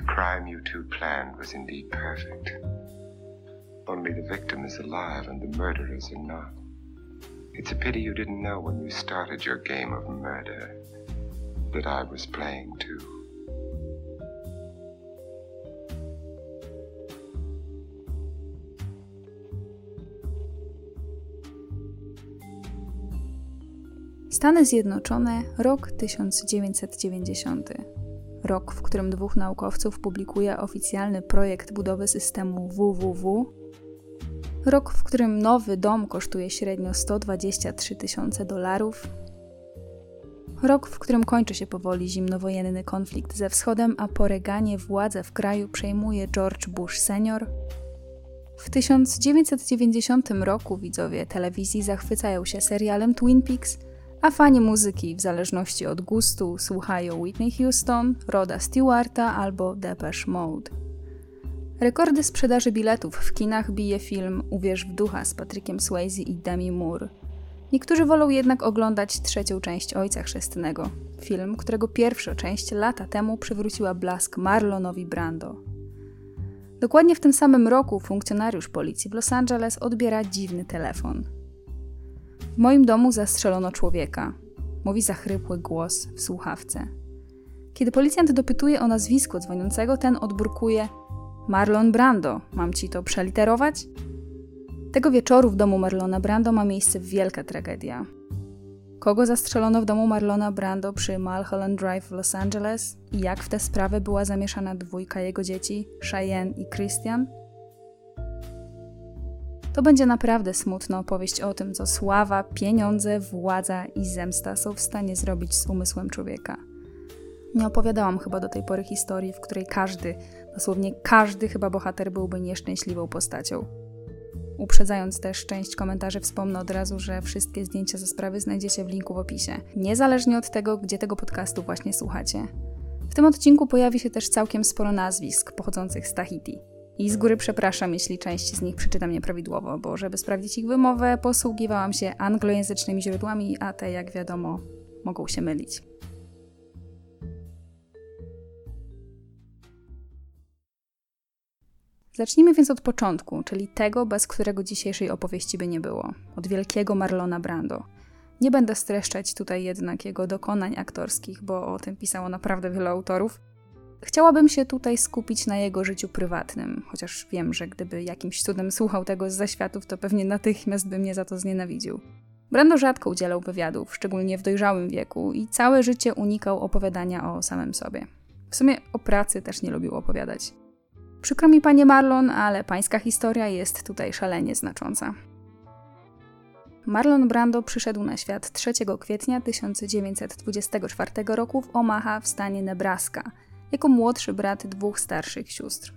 The crime you two planned was indeed perfect. Only the victim is alive and the murderers are not. It's a pity you didn't know when you started your game of murder that I was playing too. Stany Zjednoczone, rok 1990. Rok, w którym dwóch naukowców publikuje oficjalny projekt budowy systemu www. Rok, w którym nowy dom kosztuje średnio 123 tysiące dolarów. Rok, w którym kończy się powoli zimnowojenny konflikt ze wschodem, a po Reganie władzę w kraju przejmuje George Bush senior. W 1990 roku widzowie telewizji zachwycają się serialem Twin Peaks – a fani muzyki, w zależności od gustu, słuchają Whitney Houston, Roda Stewarta albo Depeche Mode. Rekordy sprzedaży biletów w kinach bije film Uwierz w ducha z Patrykiem Swayze i Demi Moore. Niektórzy wolą jednak oglądać trzecią część Ojca Chrzestnego, film, którego pierwsza część lata temu przywróciła blask Marlonowi Brando. Dokładnie w tym samym roku funkcjonariusz policji w Los Angeles odbiera dziwny telefon – moim domu zastrzelono człowieka, mówi zachrypły głos w słuchawce. Kiedy policjant dopytuje o nazwisko dzwoniącego, ten odburkuje: Marlon Brando, mam ci to przeliterować? Tego wieczoru w domu Marlona Brando ma miejsce wielka tragedia. Kogo zastrzelono w domu Marlona Brando przy Mulholland Drive w Los Angeles i jak w tę sprawę była zamieszana dwójka jego dzieci, Cheyenne i Christian? To będzie naprawdę smutna opowieść o tym, co sława, pieniądze, władza i zemsta są w stanie zrobić z umysłem człowieka. Nie opowiadałam chyba do tej pory historii, w której każdy, dosłownie każdy chyba bohater byłby nieszczęśliwą postacią. Uprzedzając też część komentarzy, wspomnę od razu, że wszystkie zdjęcia ze sprawy znajdziecie w linku w opisie, niezależnie od tego, gdzie tego podcastu właśnie słuchacie. W tym odcinku pojawi się też całkiem sporo nazwisk pochodzących z Tahiti. I z góry przepraszam, jeśli część z nich przeczytam nieprawidłowo, bo żeby sprawdzić ich wymowę, posługiwałam się anglojęzycznymi źródłami, a te, jak wiadomo, mogą się mylić. Zacznijmy więc od początku, czyli tego, bez którego dzisiejszej opowieści by nie było. Od wielkiego Marlona Brando. Nie będę streszczać tutaj jednak jego dokonań aktorskich, bo o tym pisało naprawdę wiele autorów. Chciałabym się tutaj skupić na jego życiu prywatnym, chociaż wiem, że gdyby jakimś cudem słuchał tego z zaświatów, to pewnie natychmiast by mnie za to znienawidził. Brando rzadko udzielał wywiadów, szczególnie w dojrzałym wieku, i całe życie unikał opowiadania o samym sobie. W sumie o pracy też nie lubił opowiadać. Przykro mi, panie Marlon, ale pańska historia jest tutaj szalenie znacząca. Marlon Brando przyszedł na świat 3 kwietnia 1924 roku w Omaha w stanie Nebraska – jako młodszy brat dwóch starszych sióstr.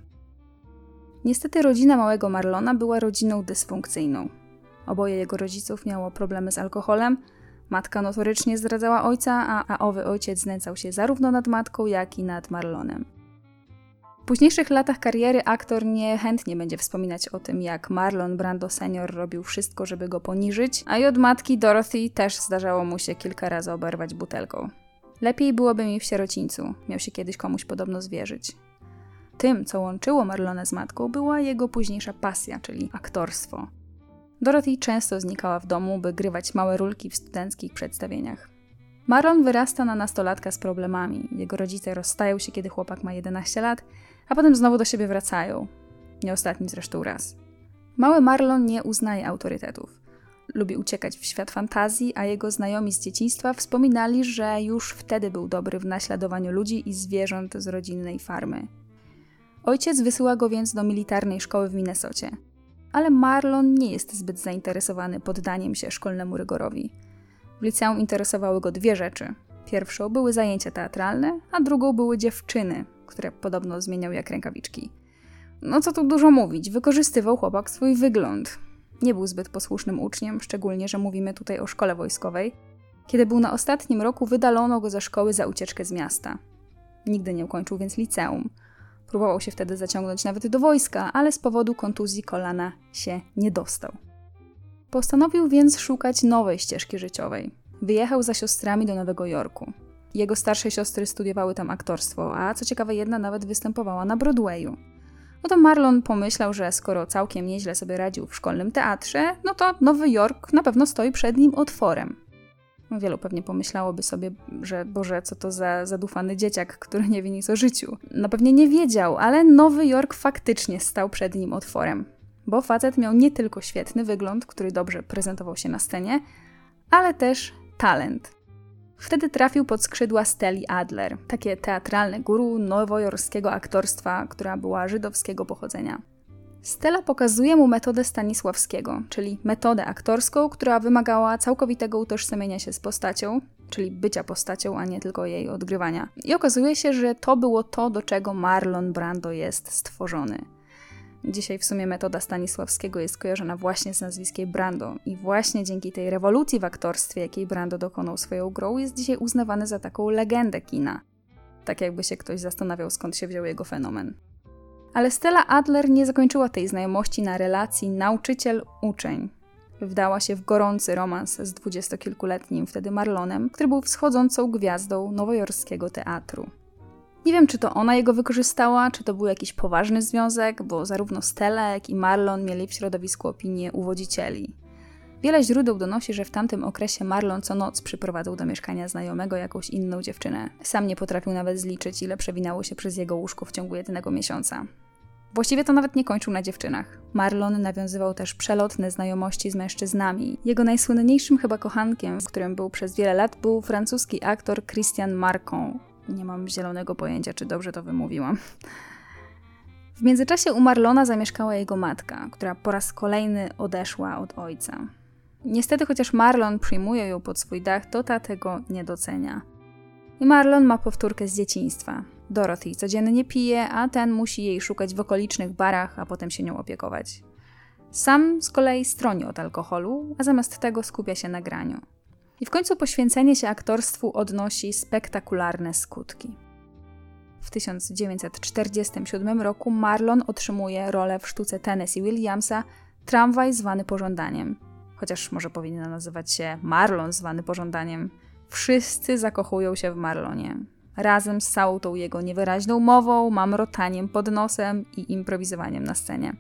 Niestety rodzina małego Marlona była rodziną dysfunkcyjną. Oboje jego rodziców miało problemy z alkoholem, matka notorycznie zdradzała ojca, a, a owy ojciec znęcał się zarówno nad matką, jak i nad Marlonem. W późniejszych latach kariery aktor niechętnie będzie wspominać o tym, jak Marlon Brando senior robił wszystko, żeby go poniżyć, a i od matki Dorothy też zdarzało mu się kilka razy oberwać butelką. Lepiej byłoby mi w sierocińcu, miał się kiedyś komuś podobno zwierzyć. Tym, co łączyło Marlona z matką, była jego późniejsza pasja, czyli aktorstwo. Dorothy często znikała w domu, by grywać małe rulki w studenckich przedstawieniach. Marlon wyrasta na nastolatka z problemami. Jego rodzice rozstają się, kiedy chłopak ma 11 lat, a potem znowu do siebie wracają. Nie ostatni zresztą raz. Mały Marlon nie uznaje autorytetów. Lubi uciekać w świat fantazji, a jego znajomi z dzieciństwa wspominali, że już wtedy był dobry w naśladowaniu ludzi i zwierząt z rodzinnej farmy. Ojciec wysyła go więc do militarnej szkoły w Minnesocie. Ale Marlon nie jest zbyt zainteresowany poddaniem się szkolnemu rygorowi. W liceum interesowały go dwie rzeczy. Pierwszą były zajęcia teatralne, a drugą były dziewczyny, które podobno zmieniał jak rękawiczki. No co tu dużo mówić, wykorzystywał chłopak swój wygląd. Nie był zbyt posłusznym uczniem, szczególnie, że mówimy tutaj o szkole wojskowej. Kiedy był na ostatnim roku, wydalono go ze szkoły za ucieczkę z miasta. Nigdy nie ukończył więc liceum. Próbował się wtedy zaciągnąć nawet do wojska, ale z powodu kontuzji kolana się nie dostał. Postanowił więc szukać nowej ścieżki życiowej. Wyjechał za siostrami do Nowego Jorku. Jego starsze siostry studiowały tam aktorstwo, a co ciekawe, jedna nawet występowała na Broadwayu. No to Marlon pomyślał, że skoro całkiem nieźle sobie radził w szkolnym teatrze, no to Nowy Jork na pewno stoi przed nim otworem. Wielu pewnie pomyślałoby sobie, że Boże, co to za zadufany dzieciak, który nie wie nic o życiu. No pewnie nie wiedział, ale Nowy Jork faktycznie stał przed nim otworem. Bo facet miał nie tylko świetny wygląd, który dobrze prezentował się na scenie, ale też talent. Wtedy trafił pod skrzydła Steli Adler, takie teatralne guru nowojorskiego aktorstwa, która była żydowskiego pochodzenia. Stella pokazuje mu metodę Stanisławskiego, czyli metodę aktorską, która wymagała całkowitego utożsamienia się z postacią, czyli bycia postacią, a nie tylko jej odgrywania. I okazuje się, że to było to, do czego Marlon Brando jest stworzony. Dzisiaj w sumie metoda Stanisławskiego jest kojarzona właśnie z nazwiskiem Brando i właśnie dzięki tej rewolucji w aktorstwie, jakiej Brando dokonał swoją grą, jest dzisiaj uznawany za taką legendę kina. Tak jakby się ktoś zastanawiał, skąd się wziął jego fenomen. Ale Stella Adler nie zakończyła tej znajomości na relacji nauczyciel-uczeń. Wdała się w gorący romans z dwudziestokilkuletnim wtedy Marlonem, który był wschodzącą gwiazdą nowojorskiego teatru. Nie wiem, czy to ona jego wykorzystała, czy to był jakiś poważny związek, bo zarówno Stella, jak i Marlon mieli w środowisku opinię uwodzicieli. Wiele źródeł donosi, że w tamtym okresie Marlon co noc przyprowadzał do mieszkania znajomego jakąś inną dziewczynę. Sam nie potrafił nawet zliczyć, ile przewinało się przez jego łóżko w ciągu jednego miesiąca. Właściwie to nawet nie kończył na dziewczynach. Marlon nawiązywał też przelotne znajomości z mężczyznami. Jego najsłynniejszym chyba kochankiem, którym był przez wiele lat, był francuski aktor Christian Marcon. Nie mam zielonego pojęcia, czy dobrze to wymówiłam. W międzyczasie u Marlona zamieszkała jego matka, która po raz kolejny odeszła od ojca. Niestety, chociaż Marlon przyjmuje ją pod swój dach, to ta tego nie docenia. I Marlon ma powtórkę z dzieciństwa. Dorothy codziennie pije, a ten musi jej szukać w okolicznych barach, a potem się nią opiekować. Sam z kolei stroni od alkoholu, a zamiast tego skupia się na graniu. I w końcu poświęcenie się aktorstwu odnosi spektakularne skutki. W 1947 roku Marlon otrzymuje rolę w sztuce Tennessee Williamsa Tramwaj zwany pożądaniem. Chociaż może powinna nazywać się Marlon zwany pożądaniem. Wszyscy zakochują się w Marlonie. Razem z całą tą jego niewyraźną mową, mamrotaniem pod nosem i improwizowaniem na scenie.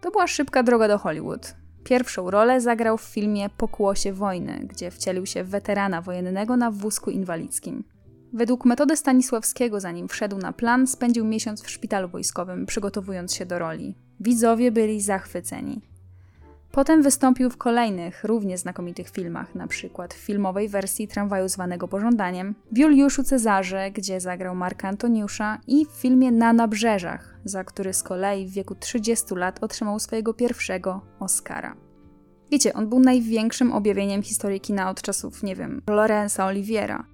To była szybka droga do Hollywood. Pierwszą rolę zagrał w filmie Pokłosie wojny, gdzie wcielił się w weterana wojennego na wózku inwalidzkim. Według metody Stanisławskiego, zanim wszedł na plan, spędził miesiąc w szpitalu wojskowym, przygotowując się do roli. Widzowie byli zachwyceni. Potem wystąpił w kolejnych, równie znakomitych filmach, na przykład w filmowej wersji tramwaju zwanego Pożądaniem, w Juliuszu Cezarze, gdzie zagrał Marka Antoniusza i w filmie Na Nabrzeżach, za który z kolei w wieku 30 lat otrzymał swojego pierwszego Oscara. Wiecie, on był największym objawieniem historii kina od czasów, nie wiem, Lorenza Oliviera.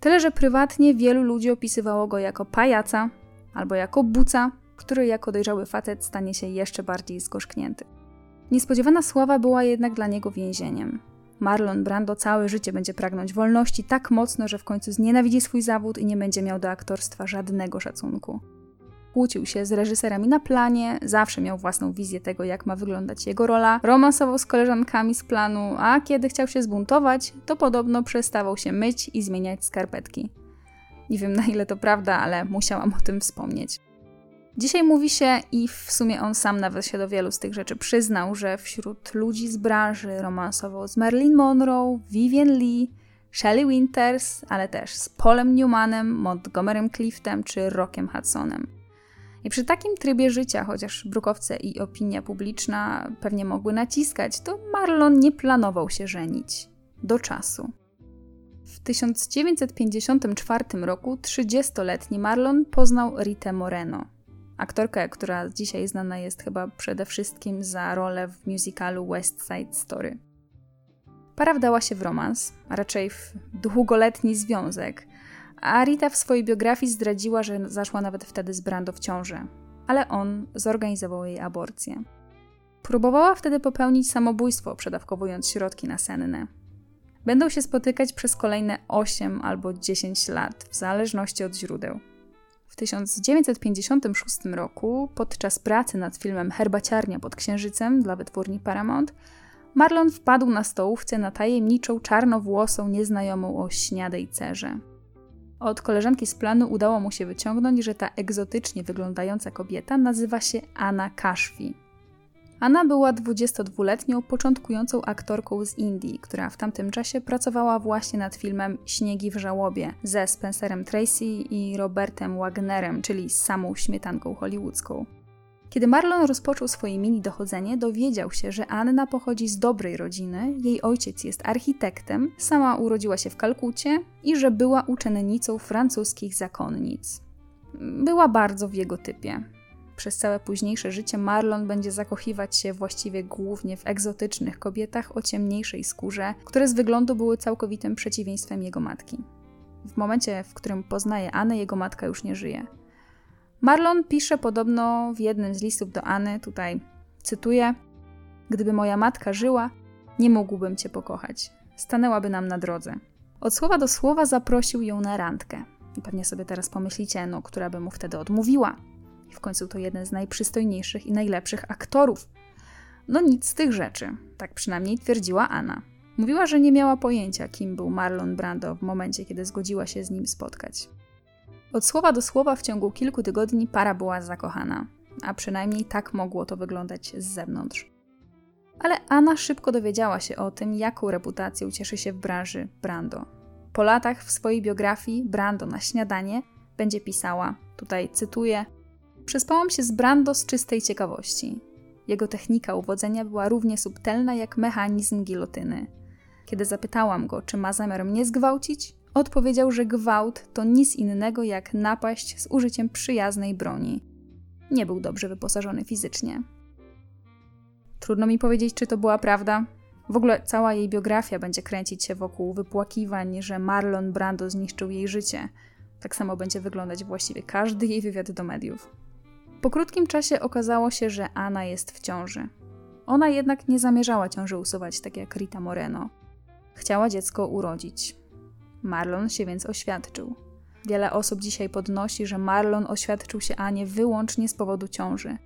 Tyle, że prywatnie wielu ludzi opisywało go jako pajaca albo jako buca, który jako dojrzały facet stanie się jeszcze bardziej zgorzknięty. Niespodziewana sława była jednak dla niego więzieniem. Marlon Brando całe życie będzie pragnąć wolności tak mocno, że w końcu znienawidzi swój zawód i nie będzie miał do aktorstwa żadnego szacunku. Kłócił się z reżyserami na planie, zawsze miał własną wizję tego, jak ma wyglądać jego rola, romansował z koleżankami z planu, a kiedy chciał się zbuntować, to podobno przestawał się myć i zmieniać skarpetki. Nie wiem na ile to prawda, ale musiałam o tym wspomnieć. Dzisiaj mówi się, i w sumie on sam nawet się do wielu z tych rzeczy przyznał, że wśród ludzi z branży romansował z Marilyn Monroe, Vivian Lee, Shelley Winters, ale też z Paulem Newmanem, Montgomerym Cliftem czy Rockiem Hudsonem. I przy takim trybie życia, chociaż brukowce i opinia publiczna pewnie mogły naciskać, to Marlon nie planował się żenić. Do czasu. W 1954 roku 30-letni Marlon poznał Ritę Moreno, aktorkę, która dzisiaj znana jest chyba przede wszystkim za rolę w musicalu West Side Story. Para wdała się w romans, a raczej w długoletni związek, a Rita w swojej biografii zdradziła, że zaszła nawet wtedy z Brando w ciążę, ale on zorganizował jej aborcję. Próbowała wtedy popełnić samobójstwo, przedawkowując środki nasenne. Będą się spotykać przez kolejne 8 albo 10 lat, w zależności od źródeł. W 1956 roku, podczas pracy nad filmem Herbaciarnia pod Księżycem dla wytwórni Paramount, Marlon wpadł na stołówce na tajemniczą czarnowłosą nieznajomą o śniadej cerze. Od koleżanki z planu udało mu się wyciągnąć, że ta egzotycznie wyglądająca kobieta nazywa się Anna Kashfi. Anna była 22-letnią, początkującą aktorką z Indii, która w tamtym czasie pracowała właśnie nad filmem Śniegi w żałobie ze Spencerem Tracy i Robertem Wagnerem, czyli samą śmietanką hollywoodzką. Kiedy Marlon rozpoczął swoje mini dochodzenie, dowiedział się, że Anna pochodzi z dobrej rodziny, jej ojciec jest architektem, sama urodziła się w Kalkucie i że była uczennicą francuskich zakonnic. Była bardzo w jego typie. Przez całe późniejsze życie Marlon będzie zakochiwać się właściwie głównie w egzotycznych kobietach o ciemniejszej skórze, które z wyglądu były całkowitym przeciwieństwem jego matki. W momencie, w którym poznaje Anę, jego matka już nie żyje. Marlon pisze podobno w jednym z listów do Anny, tutaj cytuję: Gdyby moja matka żyła, nie mógłbym cię pokochać. Stanęłaby nam na drodze. Od słowa do słowa zaprosił ją na randkę. I pewnie sobie teraz pomyślicie, no, która by mu wtedy odmówiła. W końcu to jeden z najprzystojniejszych i najlepszych aktorów. No nic z tych rzeczy, tak przynajmniej twierdziła Anna. Mówiła, że nie miała pojęcia, kim był Marlon Brando w momencie, kiedy zgodziła się z nim spotkać. Od słowa do słowa w ciągu kilku tygodni para była zakochana, a przynajmniej tak mogło to wyglądać z zewnątrz. Ale Anna szybko dowiedziała się o tym, jaką reputacją cieszy się w branży Brando. Po latach w swojej biografii Brando na śniadanie będzie pisała, tutaj cytuję: Przespałam się z Brando z czystej ciekawości. Jego technika uwodzenia była równie subtelna jak mechanizm gilotyny. Kiedy zapytałam go, czy ma zamiar mnie zgwałcić, odpowiedział, że gwałt to nic innego jak napaść z użyciem przyjaznej broni. Nie był dobrze wyposażony fizycznie. Trudno mi powiedzieć, czy to była prawda. W ogóle cała jej biografia będzie kręcić się wokół wypłakiwań, że Marlon Brando zniszczył jej życie. Tak samo będzie wyglądać właściwie każdy jej wywiad do mediów. Po krótkim czasie okazało się, że Anna jest w ciąży. Ona jednak nie zamierzała ciąży usuwać, tak jak Rita Moreno. Chciała dziecko urodzić. Marlon się więc oświadczył. Wiele osób dzisiaj podnosi, że Marlon oświadczył się Anie wyłącznie z powodu ciąży.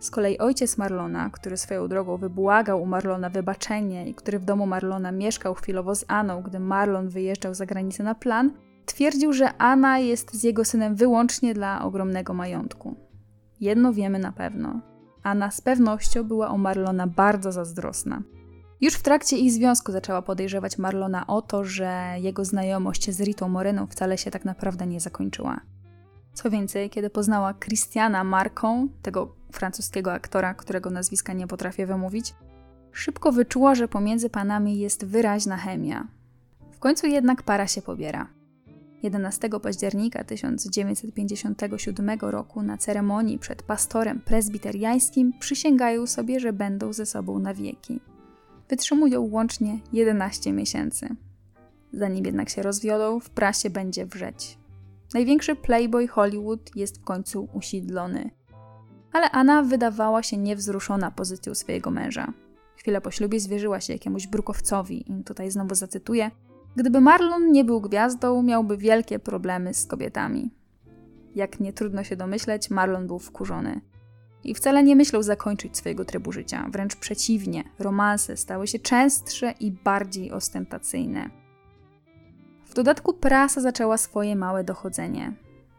Z kolei ojciec Marlona, który swoją drogą wybłagał u Marlona wybaczenie i który w domu Marlona mieszkał chwilowo z Aną, gdy Marlon wyjeżdżał za granicę na plan, twierdził, że Anna jest z jego synem wyłącznie dla ogromnego majątku. Jedno wiemy na pewno. Anna z pewnością była o Marlona bardzo zazdrosna. Już w trakcie ich związku zaczęła podejrzewać Marlona o to, że jego znajomość z Ritą Moreną wcale się tak naprawdę nie zakończyła. Co więcej, kiedy poznała Christiana Marką, tego francuskiego aktora, którego nazwiska nie potrafię wymówić, szybko wyczuła, że pomiędzy panami jest wyraźna chemia. W końcu jednak para się pobiera. 11 października 1957 roku na ceremonii przed pastorem prezbiteriańskim przysięgają sobie, że będą ze sobą na wieki. Wytrzymują łącznie 11 miesięcy. Zanim jednak się rozwiodą, w prasie będzie wrzeć. Największy playboy Hollywood jest w końcu usidlony. Ale Anna wydawała się niewzruszona pozycją swojego męża. Chwilę po ślubie zwierzyła się jakiemuś brukowcowi i tutaj znowu zacytuję – Gdyby Marlon nie był gwiazdą, miałby wielkie problemy z kobietami. Jak nie trudno się domyśleć, Marlon był wkurzony. I wcale nie myślał zakończyć swojego trybu życia, wręcz przeciwnie, romanse stały się częstsze i bardziej ostentacyjne. W dodatku prasa zaczęła swoje małe dochodzenie.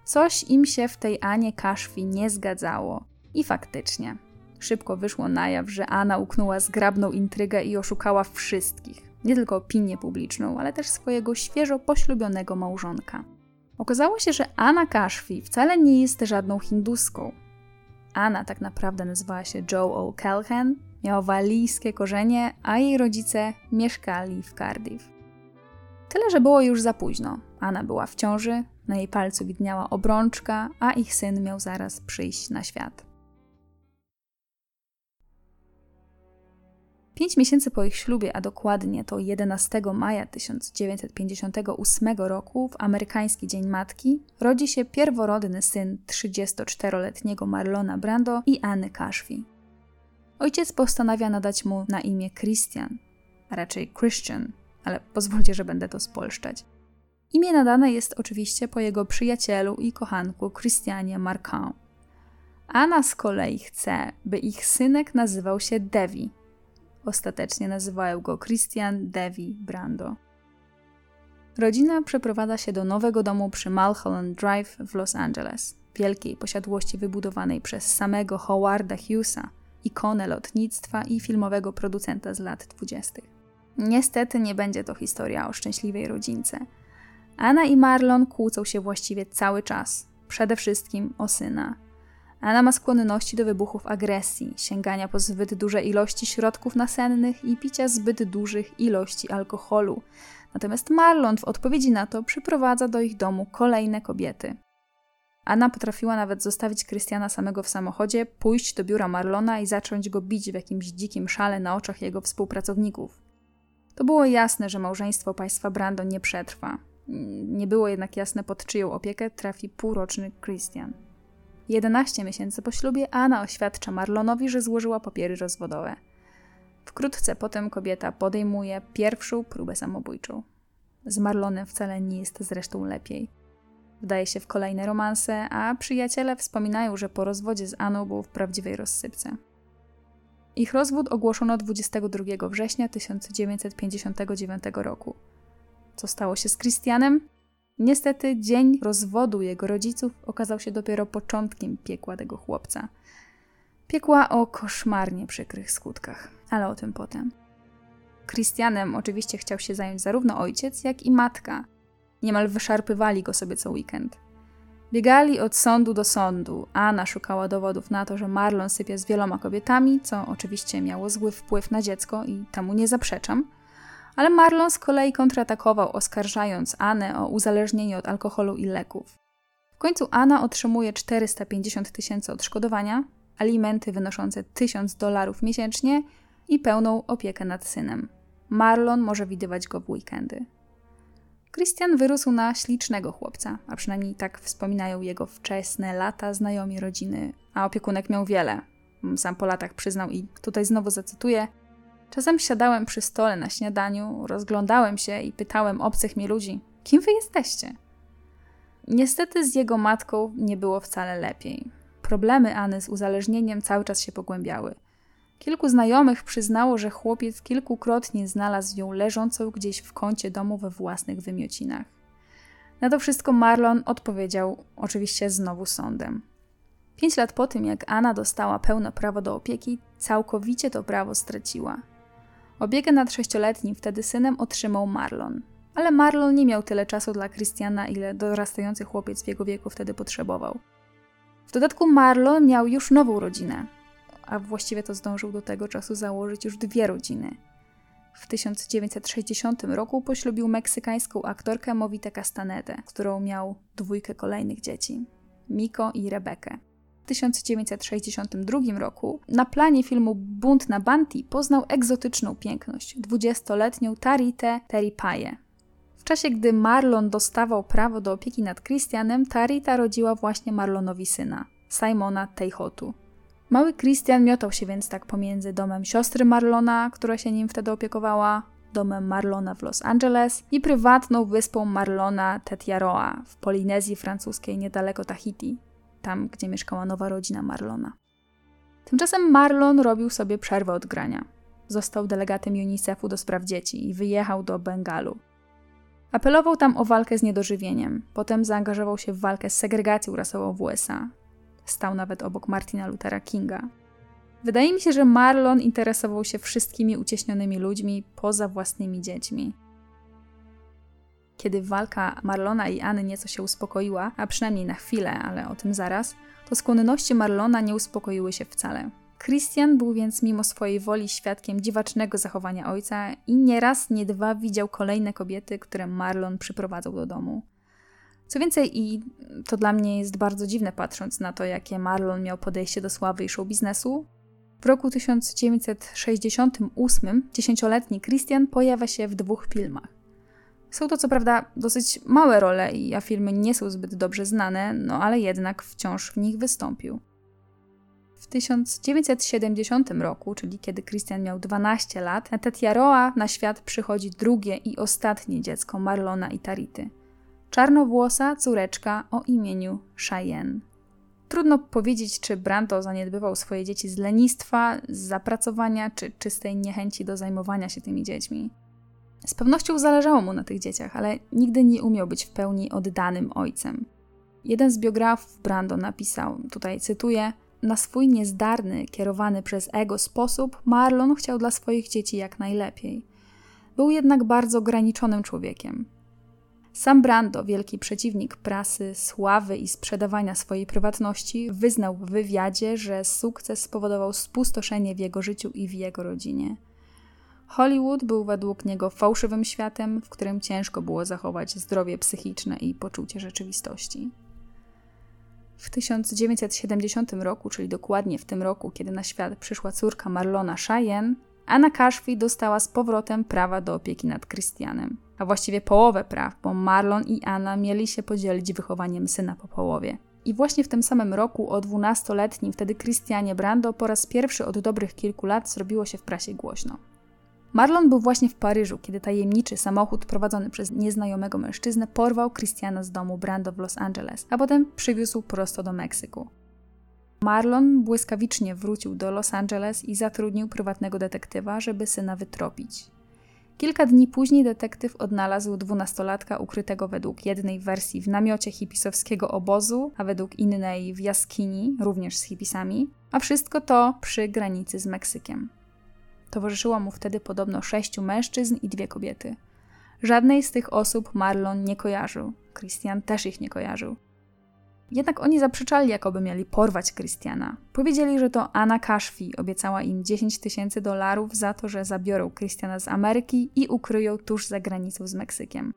Coś im się w tej Anie Kaszwi nie zgadzało. I faktycznie. Szybko wyszło na jaw, że Anna uknęła zgrabną intrygę i oszukała wszystkich nie tylko opinię publiczną, ale też swojego świeżo poślubionego małżonka. Okazało się, że Anna Kashfi wcale nie jest żadną hinduską. Anna tak naprawdę nazywała się Joe O'Callaghan, miała walijskie korzenie, a jej rodzice mieszkali w Cardiff. Tyle, że było już za późno. Anna była w ciąży, na jej palcu widniała obrączka, a ich syn miał zaraz przyjść na świat. Pięć miesięcy po ich ślubie, a dokładnie to 11 maja 1958 roku, w amerykański Dzień Matki, rodzi się pierworodny syn 34-letniego Marlona Brando i Anny Kashfi. Ojciec postanawia nadać mu na imię Christian, a raczej Christian, ale pozwólcie, że będę to spolszczać. Imię nadane jest oczywiście po jego przyjacielu i kochanku Christianie Marquand. Anna z kolei chce, by ich synek nazywał się Devi, Ostatecznie nazywają go Christian Devi Brando. Rodzina przeprowadza się do nowego domu przy Mulholland Drive w Los Angeles, wielkiej posiadłości wybudowanej przez samego Howarda Hughesa, ikonę lotnictwa i filmowego producenta z lat dwudziestych. Niestety nie będzie to historia o szczęśliwej rodzince. Anna i Marlon kłócą się właściwie cały czas, przede wszystkim o syna. Anna ma skłonności do wybuchów agresji, sięgania po zbyt duże ilości środków nasennych i picia zbyt dużych ilości alkoholu. Natomiast Marlon w odpowiedzi na to przyprowadza do ich domu kolejne kobiety. Anna potrafiła nawet zostawić Krystiana samego w samochodzie, pójść do biura Marlona i zacząć go bić w jakimś dzikim szale na oczach jego współpracowników. To było jasne, że małżeństwo państwa Brando nie przetrwa. Nie było jednak jasne, pod czyją opiekę trafi półroczny Christian. 11 miesięcy po ślubie Anna oświadcza Marlonowi, że złożyła papiery rozwodowe. Wkrótce potem kobieta podejmuje pierwszą próbę samobójczą. Z Marlonem wcale nie jest zresztą lepiej. Wdaje się w kolejne romanse, a przyjaciele wspominają, że po rozwodzie z Aną był w prawdziwej rozsypce. Ich rozwód ogłoszono 22 września 1959 roku. Co stało się z Christianem? Niestety, dzień rozwodu jego rodziców okazał się dopiero początkiem piekła tego chłopca. Piekła o koszmarnie przykrych skutkach, ale o tym potem. Christianem oczywiście chciał się zająć zarówno ojciec, jak i matka. Niemal wyszarpywali go sobie co weekend. Biegali od sądu do sądu. Anna szukała dowodów na to, że Marlon sypia z wieloma kobietami, co oczywiście miało zły wpływ na dziecko i temu nie zaprzeczam. Ale Marlon z kolei kontratakował, oskarżając Anę o uzależnienie od alkoholu i leków. W końcu Anna otrzymuje 450 tysięcy odszkodowania, alimenty wynoszące 1000 dolarów miesięcznie i pełną opiekę nad synem. Marlon może widywać go w weekendy. Christian wyrósł na ślicznego chłopca, a przynajmniej tak wspominają jego wczesne lata znajomi rodziny, a opiekunek miał wiele. Sam po latach przyznał i tutaj znowu zacytuję: Czasem siadałem przy stole na śniadaniu, rozglądałem się i pytałem obcych mi ludzi: Kim wy jesteście? Niestety z jego matką nie było wcale lepiej. Problemy Anny z uzależnieniem cały czas się pogłębiały. Kilku znajomych przyznało, że chłopiec kilkukrotnie znalazł ją leżącą gdzieś w kącie domu we własnych wymiocinach. Na to wszystko Marlon odpowiedział, oczywiście znowu sądem. Pięć lat po tym, jak Anna dostała pełne prawo do opieki, całkowicie to prawo straciła. Opiekę nad sześcioletnim wtedy synem otrzymał Marlon. Ale Marlon nie miał tyle czasu dla Christiana, ile dorastający chłopiec w jego wieku wtedy potrzebował. W dodatku Marlon miał już nową rodzinę, a właściwie to zdążył do tego czasu założyć już dwie rodziny. W 1960 roku poślubił meksykańską aktorkę Movite Castanetę, z którą miał dwójkę kolejnych dzieci, Miko i Rebekę. W 1962 roku na planie filmu Bunt na Banti poznał egzotyczną piękność, dwudziestoletnią Taritę Teripaję. W czasie, gdy Marlon dostawał prawo do opieki nad Christianem, Tarita rodziła właśnie Marlonowi syna, Simona Teichotu. Mały Christian miotał się więc tak pomiędzy domem siostry Marlona, która się nim wtedy opiekowała, domem Marlona w Los Angeles i prywatną wyspą Marlona Tetiaroa w Polinezji Francuskiej niedaleko Tahiti, tam gdzie mieszkała nowa rodzina Marlona. Tymczasem Marlon robił sobie przerwę od grania. Został delegatem UNICEF-u do spraw dzieci i wyjechał do Bengalu. Apelował tam o walkę z niedożywieniem, potem zaangażował się w walkę z segregacją rasową w USA, Stał nawet obok Martina Luthera Kinga. Wydaje mi się, że Marlon interesował się wszystkimi ucieśnionymi ludźmi poza własnymi dziećmi. Kiedy walka Marlona i Anny nieco się uspokoiła, a przynajmniej na chwilę, ale o tym zaraz, to skłonności Marlona nie uspokoiły się wcale. Christian był więc mimo swojej woli świadkiem dziwacznego zachowania ojca i nieraz, nie dwa widział kolejne kobiety, które Marlon przyprowadzał do domu. Co więcej, i to dla mnie jest bardzo dziwne patrząc na to, jakie Marlon miał podejście do sławy i show biznesu. W roku 1968 dziesięcioletni Christian pojawia się w dwóch filmach. Są to co prawda dosyć małe role, a filmy nie są zbyt dobrze znane, no ale jednak wciąż w nich wystąpił. W 1970 roku, czyli kiedy Christian miał 12 lat, na Tetiaroa na świat przychodzi drugie i ostatnie dziecko Marlona i Tarity – czarnowłosa córeczka o imieniu Cheyenne. Trudno powiedzieć, czy Branto zaniedbywał swoje dzieci z lenistwa, z zapracowania, czy czystej niechęci do zajmowania się tymi dziećmi. Z pewnością zależało mu na tych dzieciach, ale nigdy nie umiał być w pełni oddanym ojcem. Jeden z biografów Brando napisał, tutaj cytuję, na swój niezdarny, kierowany przez ego sposób, Marlon chciał dla swoich dzieci jak najlepiej. Był jednak bardzo ograniczonym człowiekiem. Sam Brando, wielki przeciwnik prasy, sławy i sprzedawania swojej prywatności, wyznał w wywiadzie, że sukces spowodował spustoszenie w jego życiu i w jego rodzinie. Hollywood był według niego fałszywym światem, w którym ciężko było zachować zdrowie psychiczne i poczucie rzeczywistości. W 1970 roku, czyli dokładnie w tym roku, kiedy na świat przyszła córka Marlona Cheyenne, Anna Kashfi dostała z powrotem prawa do opieki nad Christianem, a właściwie połowę praw, bo Marlon i Anna mieli się podzielić wychowaniem syna po połowie. I właśnie w tym samym roku o 12-letnim wtedy Christianie Brando po raz pierwszy od dobrych kilku lat zrobiło się w prasie głośno. Marlon był właśnie w Paryżu, kiedy tajemniczy samochód prowadzony przez nieznajomego mężczyznę porwał Christiana z domu Brando w Los Angeles, a potem przywiózł prosto do Meksyku. Marlon błyskawicznie wrócił do Los Angeles i zatrudnił prywatnego detektywa, żeby syna wytropić. Kilka dni później detektyw odnalazł dwunastolatka ukrytego według jednej wersji w namiocie hipisowskiego obozu, a według innej w jaskini, również z hipisami, a wszystko to przy granicy z Meksykiem. Towarzyszyło mu wtedy podobno sześciu mężczyzn i dwie kobiety. Żadnej z tych osób Marlon nie kojarzył. Christian też ich nie kojarzył. Jednak oni zaprzeczali, jakoby mieli porwać Christiana. Powiedzieli, że to Anna Kashfi obiecała im 10 tysięcy dolarów za to, że zabiorą Christiana z Ameryki i ukryją tuż za granicą z Meksykiem.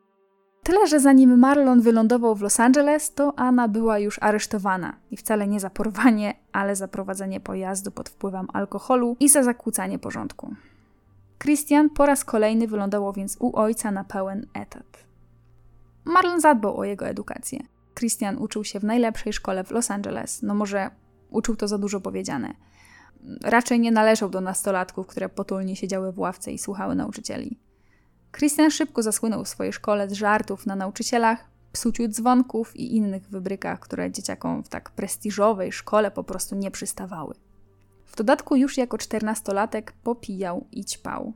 Tyle, że zanim Marlon wylądował w Los Angeles, to Anna była już aresztowana i wcale nie za porwanie, ale za prowadzenie pojazdu pod wpływem alkoholu i za zakłócanie porządku. Christian po raz kolejny wylądował więc u ojca na pełen etat. Marlon zadbał o jego edukację. Christian uczył się w najlepszej szkole w Los Angeles. No może uczył to za dużo powiedziane. Raczej nie należał do nastolatków, które potulnie siedziały w ławce i słuchały nauczycieli. Christian szybko zasłynął w swojej szkole z żartów na nauczycielach, psuciu dzwonków i innych wybrykach, które dzieciakom w tak prestiżowej szkole po prostu nie przystawały. W dodatku już jako czternastolatek popijał i ćpał.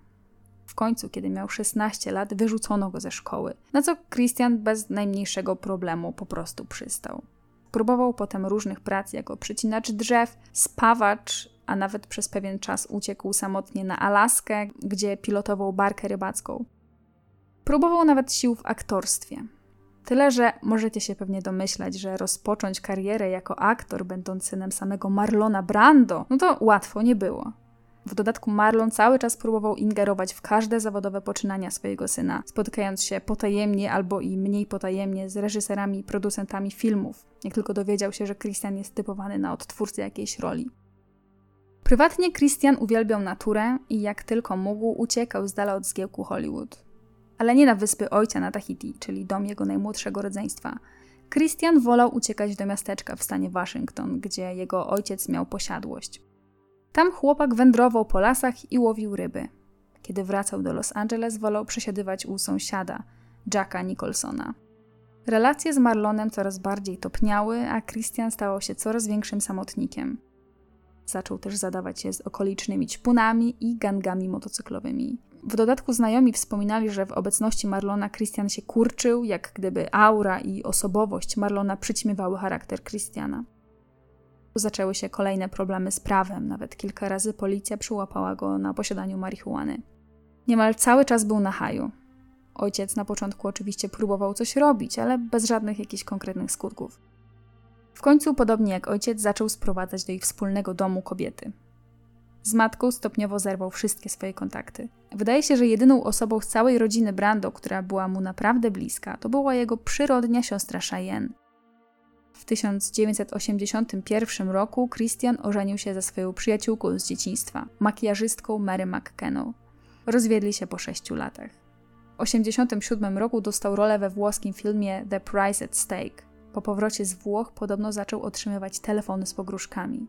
W końcu, kiedy miał 16 lat, wyrzucono go ze szkoły, na co Christian bez najmniejszego problemu po prostu przystał. Próbował potem różnych prac jako przycinacz drzew, spawacz, a nawet przez pewien czas uciekł samotnie na Alaskę, gdzie pilotował barkę rybacką. Próbował nawet sił w aktorstwie. Tyle, że możecie się pewnie domyślać, że rozpocząć karierę jako aktor, będąc synem samego Marlona Brando, no to łatwo nie było. W dodatku Marlon cały czas próbował ingerować w każde zawodowe poczynania swojego syna, spotykając się potajemnie albo i mniej potajemnie z reżyserami i producentami filmów, jak tylko dowiedział się, że Christian jest typowany na odtwórcę jakiejś roli. Prywatnie Christian uwielbiał naturę i jak tylko mógł, uciekał z dala od zgiełku Hollywood. Ale nie na wyspy ojca na Tahiti, czyli dom jego najmłodszego rodzeństwa. Christian wolał uciekać do miasteczka w stanie Waszyngton, gdzie jego ojciec miał posiadłość. Tam chłopak wędrował po lasach i łowił ryby. Kiedy wracał do Los Angeles, wolał przesiadywać u sąsiada, Jacka Nicholsona. Relacje z Marlonem coraz bardziej topniały, a Christian stawał się coraz większym samotnikiem. Zaczął też zadawać się z okolicznymi ćpunami i gangami motocyklowymi. W dodatku znajomi wspominali, że w obecności Marlona Christian się kurczył, jak gdyby aura i osobowość Marlona przyćmiewały charakter Christiana. Zaczęły się kolejne problemy z prawem, nawet kilka razy policja przyłapała go na posiadaniu marihuany. Niemal cały czas był na haju. Ojciec na początku oczywiście próbował coś robić, ale bez żadnych jakichś konkretnych skutków. W końcu, podobnie jak ojciec, zaczął sprowadzać do ich wspólnego domu kobiety. Z matką stopniowo zerwał wszystkie swoje kontakty. Wydaje się, że jedyną osobą z całej rodziny Brando, która była mu naprawdę bliska, to była jego przyrodnia siostra Cheyenne. W 1981 roku Christian ożenił się ze swoją przyjaciółką z dzieciństwa, makijażystką Mary McKenna. Rozwiedli się po sześciu latach. W 1987 roku dostał rolę we włoskim filmie The Price at Stake. Po powrocie z Włoch podobno zaczął otrzymywać telefony z pogróżkami.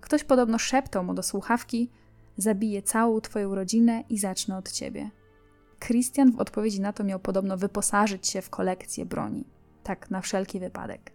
Ktoś podobno szeptał mu do słuchawki: Zabiję całą twoją rodzinę i zacznę od ciebie. Christian w odpowiedzi na to miał podobno wyposażyć się w kolekcję broni. Tak, na wszelki wypadek.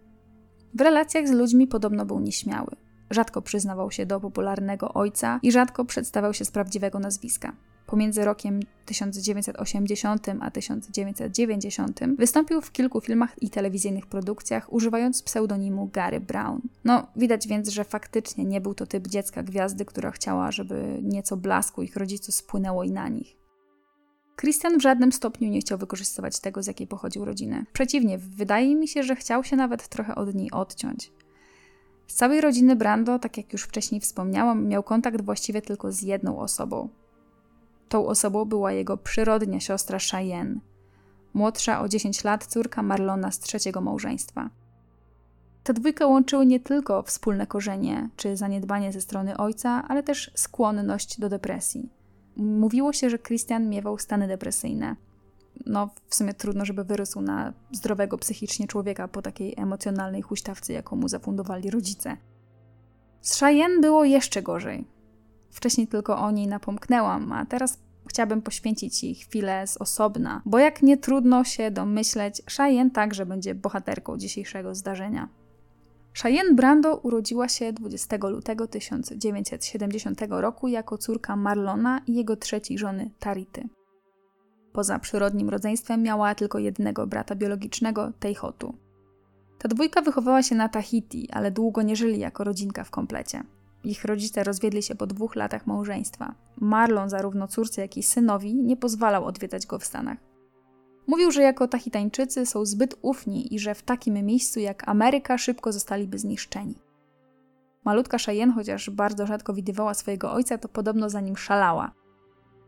W relacjach z ludźmi podobno był nieśmiały. Rzadko przyznawał się do popularnego ojca i rzadko przedstawiał się z prawdziwego nazwiska. Pomiędzy rokiem 1980 a 1990 wystąpił w kilku filmach i telewizyjnych produkcjach, używając pseudonimu Gary Brown. No, widać więc, że faktycznie nie był to typ dziecka gwiazdy, która chciała, żeby nieco blasku ich rodziców spłynęło i na nich. Christian w żadnym stopniu nie chciał wykorzystywać tego, z jakiej pochodził rodziny. Przeciwnie, wydaje mi się, że chciał się nawet trochę od niej odciąć. Z całej rodziny Brando, tak jak już wcześniej wspomniałam, miał kontakt właściwie tylko z jedną osobą. Tą osobą była jego przyrodnia siostra Cheyenne, młodsza o 10 lat córka Marlona z trzeciego małżeństwa. Te dwójkę łączyły nie tylko wspólne korzenie czy zaniedbanie ze strony ojca, ale też skłonność do depresji. Mówiło się, że Christian miewał stany depresyjne. No, w sumie trudno, żeby wyrósł na zdrowego psychicznie człowieka po takiej emocjonalnej huśtawce, jaką mu zafundowali rodzice. Z Cheyenne było jeszcze gorzej. Wcześniej tylko o niej napomknęłam, a teraz chciałabym poświęcić jej chwilę z osobna, bo jak nie trudno się domyśleć, Cheyenne także będzie bohaterką dzisiejszego zdarzenia. Cheyenne Brando urodziła się 20 lutego 1970 roku jako córka Marlona i jego trzeciej żony Tarity. Poza przyrodnim rodzeństwem miała tylko jednego brata biologicznego, Teihotu. Ta dwójka wychowała się na Tahiti, ale długo nie żyli jako rodzinka w komplecie. Ich rodzice rozwiedli się po dwóch latach małżeństwa. Marlon zarówno córce, jak i synowi nie pozwalał odwiedzać go w Stanach. Mówił, że jako Tahitańczycy są zbyt ufni i że w takim miejscu jak Ameryka szybko zostaliby zniszczeni. Malutka Cheyenne, chociaż bardzo rzadko widywała swojego ojca, to podobno za nim szalała.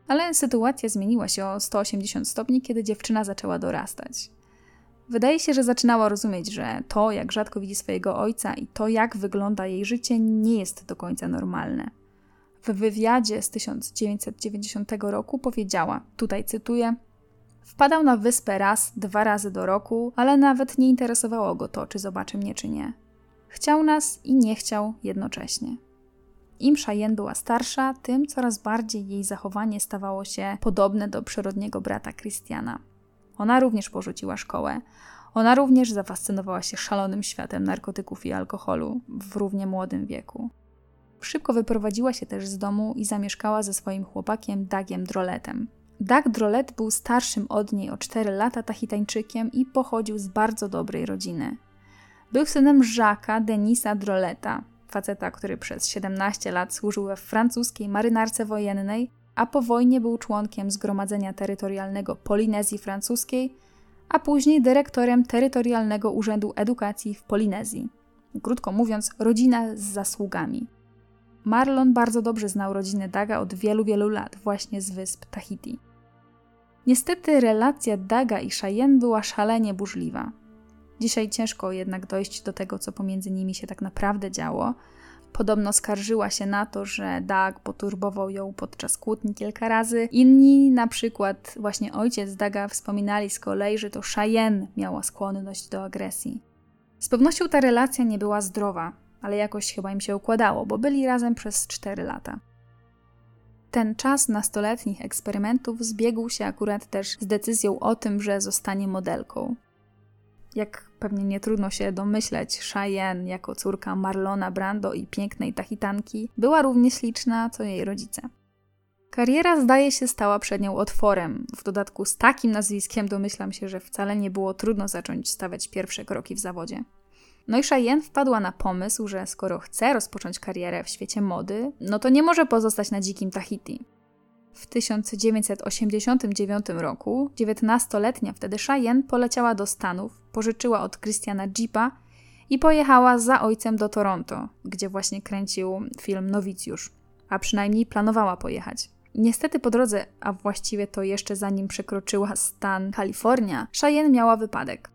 Ale sytuacja zmieniła się o 180 stopni, kiedy dziewczyna zaczęła dorastać. Wydaje się, że zaczynała rozumieć, że to, jak rzadko widzi swojego ojca i to, jak wygląda jej życie, nie jest do końca normalne. W wywiadzie z 1990 roku powiedziała, tutaj cytuję: Wpadał na wyspę raz, dwa razy do roku, ale nawet nie interesowało go to, czy zobaczy mnie, czy nie. Chciał nas i nie chciał jednocześnie. Im Cheyenne była starsza, tym coraz bardziej jej zachowanie stawało się podobne do przyrodniego brata Christiana. Ona również porzuciła szkołę. Ona również zafascynowała się szalonym światem narkotyków i alkoholu w równie młodym wieku. Szybko wyprowadziła się też z domu i zamieszkała ze swoim chłopakiem Dagiem Droletem. Dag Drolet był starszym od niej o 4 lata Tahitańczykiem i pochodził z bardzo dobrej rodziny. Był synem Żaka Denisa Droleta, faceta, który przez 17 lat służył we francuskiej marynarce wojennej, a po wojnie był członkiem Zgromadzenia Terytorialnego Polinezji Francuskiej, a później dyrektorem Terytorialnego Urzędu Edukacji w Polinezji. Krótko mówiąc, rodzina z zasługami. Marlon bardzo dobrze znał rodzinę Daga od wielu, wielu lat, właśnie z wysp Tahiti. Niestety relacja Daga i Cheyenne była szalenie burzliwa. Dzisiaj ciężko jednak dojść do tego, co pomiędzy nimi się tak naprawdę działo. Podobno skarżyła się na to, że Dag poturbował ją podczas kłótni kilka razy. Inni, na przykład właśnie ojciec Daga, wspominali z kolei, że to Cheyenne miała skłonność do agresji. Z pewnością ta relacja nie była zdrowa, ale jakoś chyba im się układało, bo byli razem przez 4 lata. Ten czas nastoletnich eksperymentów zbiegł się akurat też z decyzją o tym, że zostanie modelką. Jak pewnie nie trudno się domyśleć, Cheyenne jako córka Marlona Brando i pięknej Tahitanki była równie śliczna co jej rodzice. Kariera zdaje się stała przed nią otworem. W dodatku z takim nazwiskiem domyślam się, że wcale nie było trudno zacząć stawiać pierwsze kroki w zawodzie. No i Cheyenne wpadła na pomysł, że skoro chce rozpocząć karierę w świecie mody, no to nie może pozostać na dzikim Tahiti. W 1989 roku 19-letnia wtedy Cheyenne poleciała do Stanów, pożyczyła od Christiana Jeepa i pojechała za ojcem do Toronto, gdzie właśnie kręcił film Nowicjusz, a przynajmniej planowała pojechać. Niestety po drodze, a właściwie to jeszcze zanim przekroczyła stan Kalifornia, Cheyenne miała wypadek.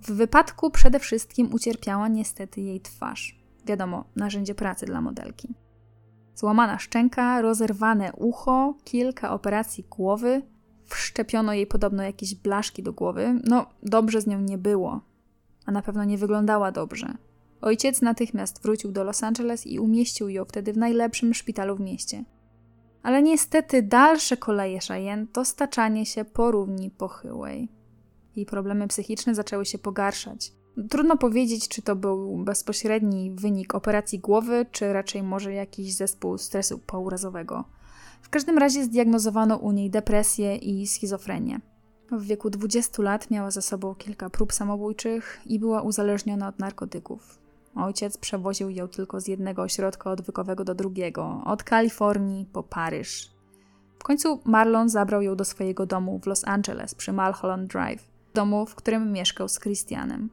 W wypadku przede wszystkim ucierpiała niestety jej twarz. Wiadomo, narzędzie pracy dla modelki. Złamana szczęka, rozerwane ucho, kilka operacji głowy, wszczepiono jej podobno jakieś blaszki do głowy. No, dobrze z nią nie było, a na pewno nie wyglądała dobrze. Ojciec natychmiast wrócił do Los Angeles i umieścił ją wtedy w najlepszym szpitalu w mieście. Ale niestety dalsze koleje Cheyenne to staczanie się po równi pochyłej. Jej problemy psychiczne zaczęły się pogarszać. Trudno powiedzieć, czy to był bezpośredni wynik operacji głowy, czy raczej może jakiś zespół stresu pourazowego. W każdym razie zdiagnozowano u niej depresję i schizofrenię. W wieku 20 lat miała za sobą kilka prób samobójczych i była uzależniona od narkotyków. Ojciec przewoził ją tylko z jednego ośrodka odwykowego do drugiego, od Kalifornii po Paryż. W końcu Marlon zabrał ją do swojego domu w Los Angeles przy Mulholland Drive, domu, w którym mieszkał z Christianem.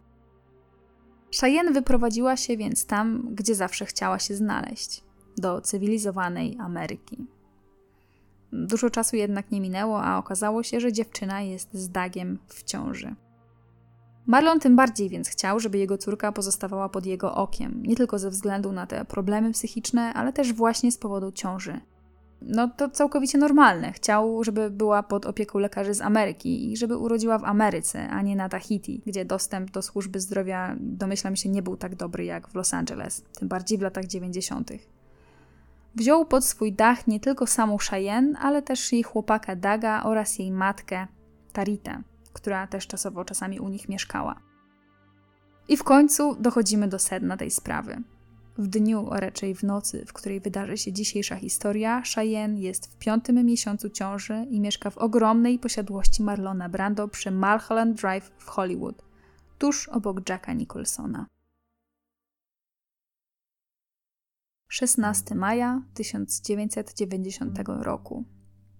Cheyenne wyprowadziła się więc tam, gdzie zawsze chciała się znaleźć do cywilizowanej Ameryki. Dużo czasu jednak nie minęło, a okazało się, że dziewczyna jest z Dagiem w ciąży. Marlon tym bardziej więc chciał, żeby jego córka pozostawała pod jego okiem, nie tylko ze względu na te problemy psychiczne, ale też właśnie z powodu ciąży. No to całkowicie normalne. Chciał, żeby była pod opieką lekarzy z Ameryki i żeby urodziła w Ameryce, a nie na Tahiti, gdzie dostęp do służby zdrowia, domyślam się, nie był tak dobry jak w Los Angeles, tym bardziej w latach 90. Wziął pod swój dach nie tylko samą Cheyenne, ale też jej chłopaka Daga oraz jej matkę, Taritę, która też czasowo czasami u nich mieszkała. I w końcu dochodzimy do sedna tej sprawy. W dniu, a raczej w nocy, w której wydarzy się dzisiejsza historia, Cheyenne jest w piątym miesiącu ciąży i mieszka w ogromnej posiadłości Marlona Brando przy Mulholland Drive w Hollywood, tuż obok Jacka Nicholsona. 16 maja 1990 roku.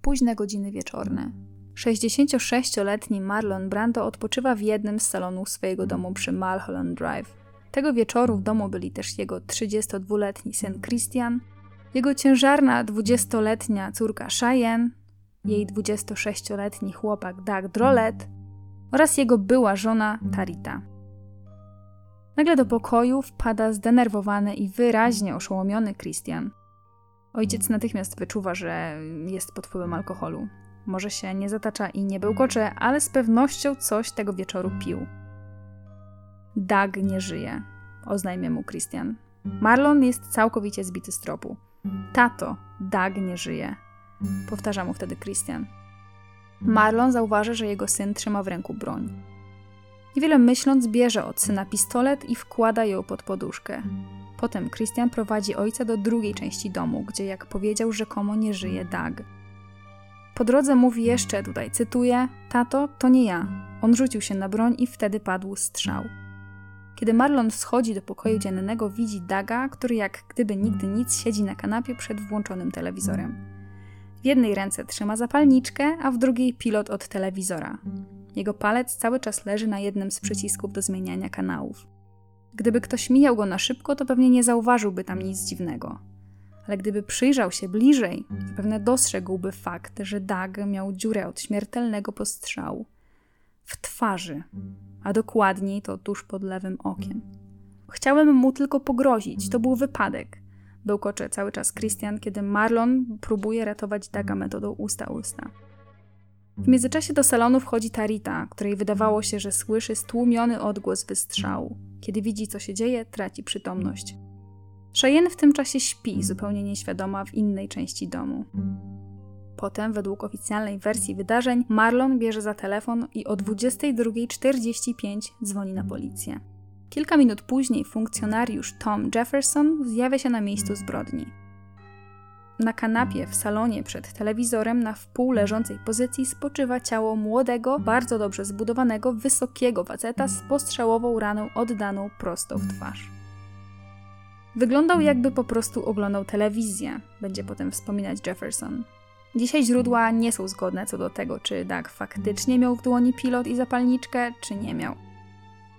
Późne godziny wieczorne. 66-letni Marlon Brando odpoczywa w jednym z salonów swojego domu przy Mulholland Drive. Tego wieczoru w domu byli też jego 32-letni syn Christian, jego ciężarna 20-letnia córka Cheyenne, jej 26-letni chłopak Doug Drolet oraz jego była żona Tarita. Nagle do pokoju wpada zdenerwowany i wyraźnie oszołomiony Christian. Ojciec natychmiast wyczuwa, że jest pod wpływem alkoholu. Może się nie zatacza i nie bełkocze, ale z pewnością coś tego wieczoru pił. Doug nie żyje, oznajmia mu Christian. Marlon jest całkowicie zbity z tropu. Tato, Doug nie żyje, powtarza mu wtedy Christian. Marlon zauważa, że jego syn trzyma w ręku broń. Niewiele myśląc, bierze od syna pistolet i wkłada ją pod poduszkę. Potem Christian prowadzi ojca do drugiej części domu, gdzie, jak powiedział, rzekomo nie żyje Doug. Po drodze mówi jeszcze, tutaj cytuję: Tato, to nie ja. On rzucił się na broń i wtedy padł strzał. Kiedy Marlon schodzi do pokoju dziennego, widzi Daga, który jak gdyby nigdy nic siedzi na kanapie przed włączonym telewizorem. W jednej ręce trzyma zapalniczkę, a w drugiej pilot od telewizora. Jego palec cały czas leży na jednym z przycisków do zmieniania kanałów. Gdyby ktoś mijał go na szybko, to pewnie nie zauważyłby tam nic dziwnego. Ale gdyby przyjrzał się bliżej, zapewne dostrzegłby fakt, że Doug miał dziurę od śmiertelnego postrzału w twarzy, a dokładniej to tuż pod lewym okiem. Chciałem mu tylko pogrozić, to był wypadek. Bełkocze cały czas Christian, kiedy Marlon próbuje ratować Daga metodą usta-usta. W międzyczasie do salonu wchodzi Tarita, której wydawało się, że słyszy stłumiony odgłos wystrzału. Kiedy widzi, co się dzieje, traci przytomność. Cheyenne w tym czasie śpi, zupełnie nieświadoma, w innej części domu. Potem, według oficjalnej wersji wydarzeń, Marlon bierze za telefon i o 22.45 dzwoni na policję. Kilka minut później funkcjonariusz Tom Jefferson zjawia się na miejscu zbrodni. Na kanapie w salonie przed telewizorem na wpół leżącej pozycji spoczywa ciało młodego, bardzo dobrze zbudowanego, wysokiego faceta z postrzałową raną oddaną prosto w twarz. Wyglądał jakby po prostu oglądał telewizję, będzie potem wspominać Jefferson. Dzisiaj źródła nie są zgodne co do tego, czy Doug faktycznie miał w dłoni pilot i zapalniczkę, czy nie miał.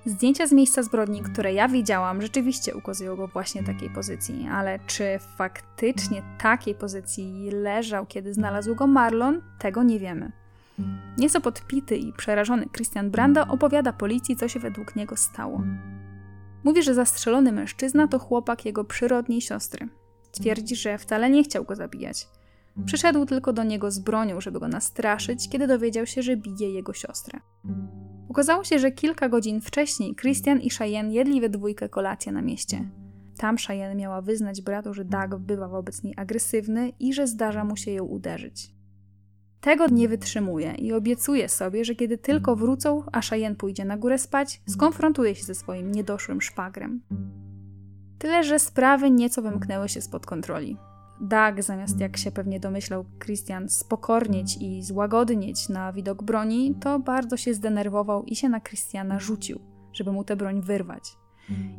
Zdjęcia z miejsca zbrodni, które ja widziałam, rzeczywiście ukazują go właśnie takiej pozycji, ale czy faktycznie takiej pozycji leżał, kiedy znalazł go Marlon, tego nie wiemy. Nieco podpity i przerażony Christian Brando opowiada policji, co się według niego stało. Mówi, że zastrzelony mężczyzna to chłopak jego przyrodniej siostry. Twierdzi, że wcale nie chciał go zabijać. Przyszedł tylko do niego z bronią, żeby go nastraszyć, kiedy dowiedział się, że bije jego siostrę. Okazało się, że kilka godzin wcześniej Christian i Cheyenne jedli we dwójkę kolację na mieście. Tam Cheyenne miała wyznać bratu, że Doug bywa wobec niej agresywny i że zdarza mu się ją uderzyć. Tego nie wytrzymuje i obiecuje sobie, że kiedy tylko wrócą, a Cheyenne pójdzie na górę spać, skonfrontuje się ze swoim niedoszłym szwagrem. Tyle, że sprawy nieco wymknęły się spod kontroli. Doug, zamiast jak się pewnie domyślał Christian, spokornieć i złagodnieć na widok broni, to bardzo się zdenerwował i się na Christiana rzucił, żeby mu tę broń wyrwać.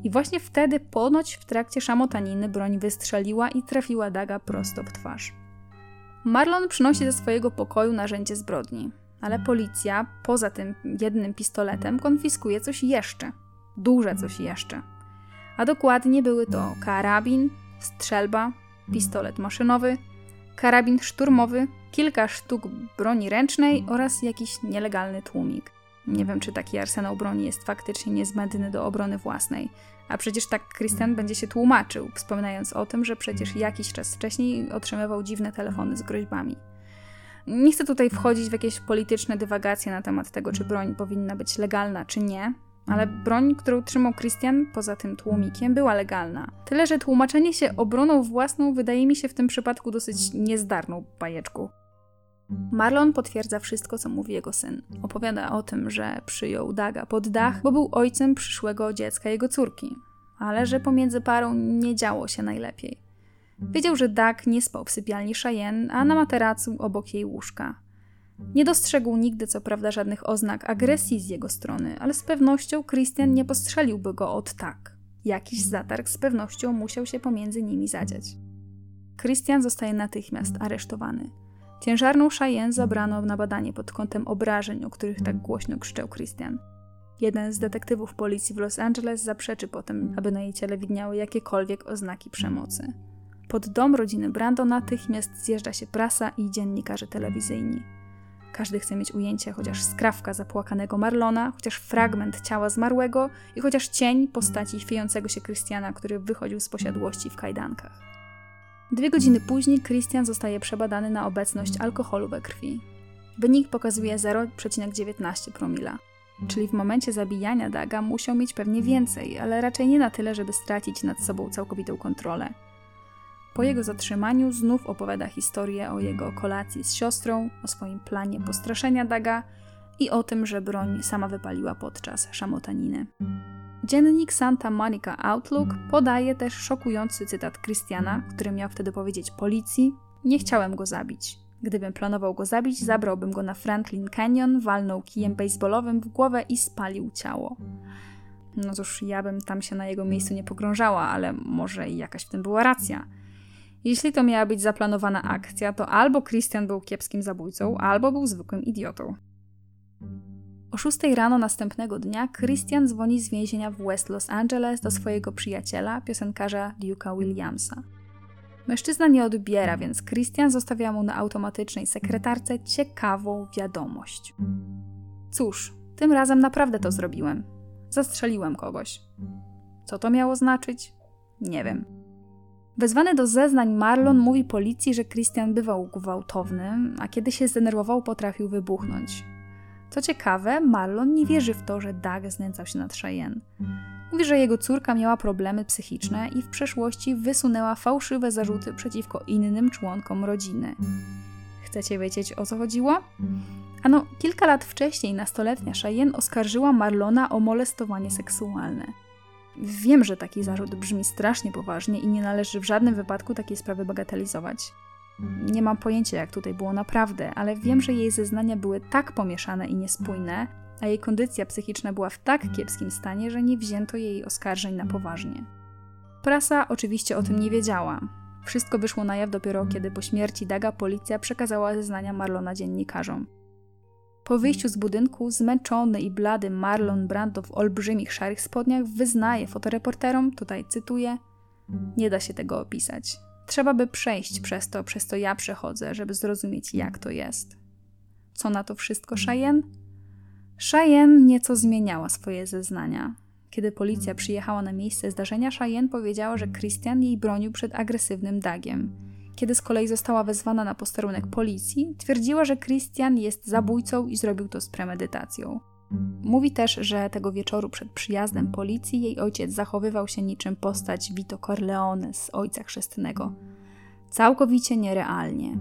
I właśnie wtedy ponoć w trakcie szamotaniny broń wystrzeliła i trafiła Daga prosto w twarz. Marlon przynosi ze swojego pokoju narzędzie zbrodni, ale policja, poza tym jednym pistoletem, konfiskuje coś jeszcze. Duże coś jeszcze. A dokładnie były to karabin, strzelba, pistolet maszynowy, karabin szturmowy, kilka sztuk broni ręcznej oraz jakiś nielegalny tłumik. Nie wiem, czy taki arsenał broni jest faktycznie niezbędny do obrony własnej. A przecież tak Christian będzie się tłumaczył, wspominając o tym, że przecież jakiś czas wcześniej otrzymywał dziwne telefony z groźbami. Nie chcę tutaj wchodzić w jakieś polityczne dywagacje na temat tego, czy broń powinna być legalna, czy nie, ale broń, którą trzymał Christian, poza tym tłumikiem, była legalna. Tyle, że tłumaczenie się obroną własną wydaje mi się w tym przypadku dosyć niezdarną bajeczką. Marlon potwierdza wszystko, co mówi jego syn. Opowiada o tym, że przyjął Daga pod dach, bo był ojcem przyszłego dziecka jego córki, ale że pomiędzy parą nie działo się najlepiej. Wiedział, że Dag nie spał w sypialni Cheyenne, a na materacu obok jej łóżka. Nie dostrzegł nigdy, co prawda, żadnych oznak agresji z jego strony, ale z pewnością Christian nie postrzeliłby go od tak. Jakiś zatarg z pewnością musiał się pomiędzy nimi zadziać. Christian zostaje natychmiast aresztowany. Ciężarną Cheyenne zabrano na badanie pod kątem obrażeń, o których tak głośno krzyczał Christian. Jeden z detektywów policji w Los Angeles zaprzeczy potem, aby na jej ciele widniały jakiekolwiek oznaki przemocy. Pod dom rodziny Brando natychmiast zjeżdża się prasa i dziennikarze telewizyjni. Każdy chce mieć ujęcie chociaż skrawka zapłakanego Marlona, chociaż fragment ciała zmarłego i chociaż cień postaci chwiejącego się Christiana, który wychodził z posiadłości w kajdankach. Dwie godziny później Christian zostaje przebadany na obecność alkoholu we krwi. Wynik pokazuje 0,19 promila. Czyli w momencie zabijania Daga musiał mieć pewnie więcej, ale raczej nie na tyle, żeby stracić nad sobą całkowitą kontrolę. Po jego zatrzymaniu znów opowiada historię o jego kolacji z siostrą, o swoim planie postraszenia Daga i o tym, że broń sama wypaliła podczas szamotaniny. Dziennik Santa Monica Outlook podaje też szokujący cytat Christiana, który miał wtedy powiedzieć policji: Nie chciałem go zabić. Gdybym planował go zabić, zabrałbym go na Franklin Canyon, walnął kijem baseballowym w głowę i spalił ciało. No cóż, ja bym tam się na jego miejscu nie pogrążała, ale może jakaś w tym była racja. Jeśli to miała być zaplanowana akcja, to albo Christian był kiepskim zabójcą, albo był zwykłym idiotą. O 6 rano następnego dnia Christian dzwoni z więzienia w West Los Angeles do swojego przyjaciela, piosenkarza Duke'a Williamsa. Mężczyzna nie odbiera, więc Christian zostawia mu na automatycznej sekretarce ciekawą wiadomość. Cóż, tym razem naprawdę to zrobiłem. Zastrzeliłem kogoś. Co to miało znaczyć? Nie wiem. Wezwany do zeznań Marlon mówi policji, że Christian bywał gwałtownym, a kiedy się zdenerwował, potrafił wybuchnąć. Co ciekawe, Marlon nie wierzy w to, że Doug znęcał się nad Cheyenne. Mówi, że jego córka miała problemy psychiczne i w przeszłości wysunęła fałszywe zarzuty przeciwko innym członkom rodziny. Chcecie wiedzieć o co chodziło? Ano, kilka lat wcześniej nastoletnia Cheyenne oskarżyła Marlona o molestowanie seksualne. Wiem, że taki zarzut brzmi strasznie poważnie i nie należy w żadnym wypadku takiej sprawy bagatelizować. Nie mam pojęcia, jak tutaj było naprawdę, ale wiem, że jej zeznania były tak pomieszane i niespójne, a jej kondycja psychiczna była w tak kiepskim stanie, że nie wzięto jej oskarżeń na poważnie. Prasa oczywiście o tym nie wiedziała. Wszystko wyszło na jaw dopiero kiedy po śmierci Daga policja przekazała zeznania Marlona dziennikarzom. Po wyjściu z budynku, zmęczony i blady Marlon Brando w olbrzymich szarych spodniach wyznaje fotoreporterom, tutaj cytuję: Nie da się tego opisać. Trzeba by przejść przez to, przez to ja przechodzę, żeby zrozumieć, jak to jest. Co na to wszystko Cheyenne? Cheyenne nieco zmieniała swoje zeznania. Kiedy policja przyjechała na miejsce zdarzenia, Cheyenne powiedziała, że Christian jej bronił przed agresywnym Dagiem. Kiedy z kolei została wezwana na posterunek policji, twierdziła, że Christian jest zabójcą i zrobił to z premedytacją. Mówi też, że tego wieczoru przed przyjazdem policji jej ojciec zachowywał się niczym postać Vito Corleone z Ojca Chrzestnego. Całkowicie nierealnie.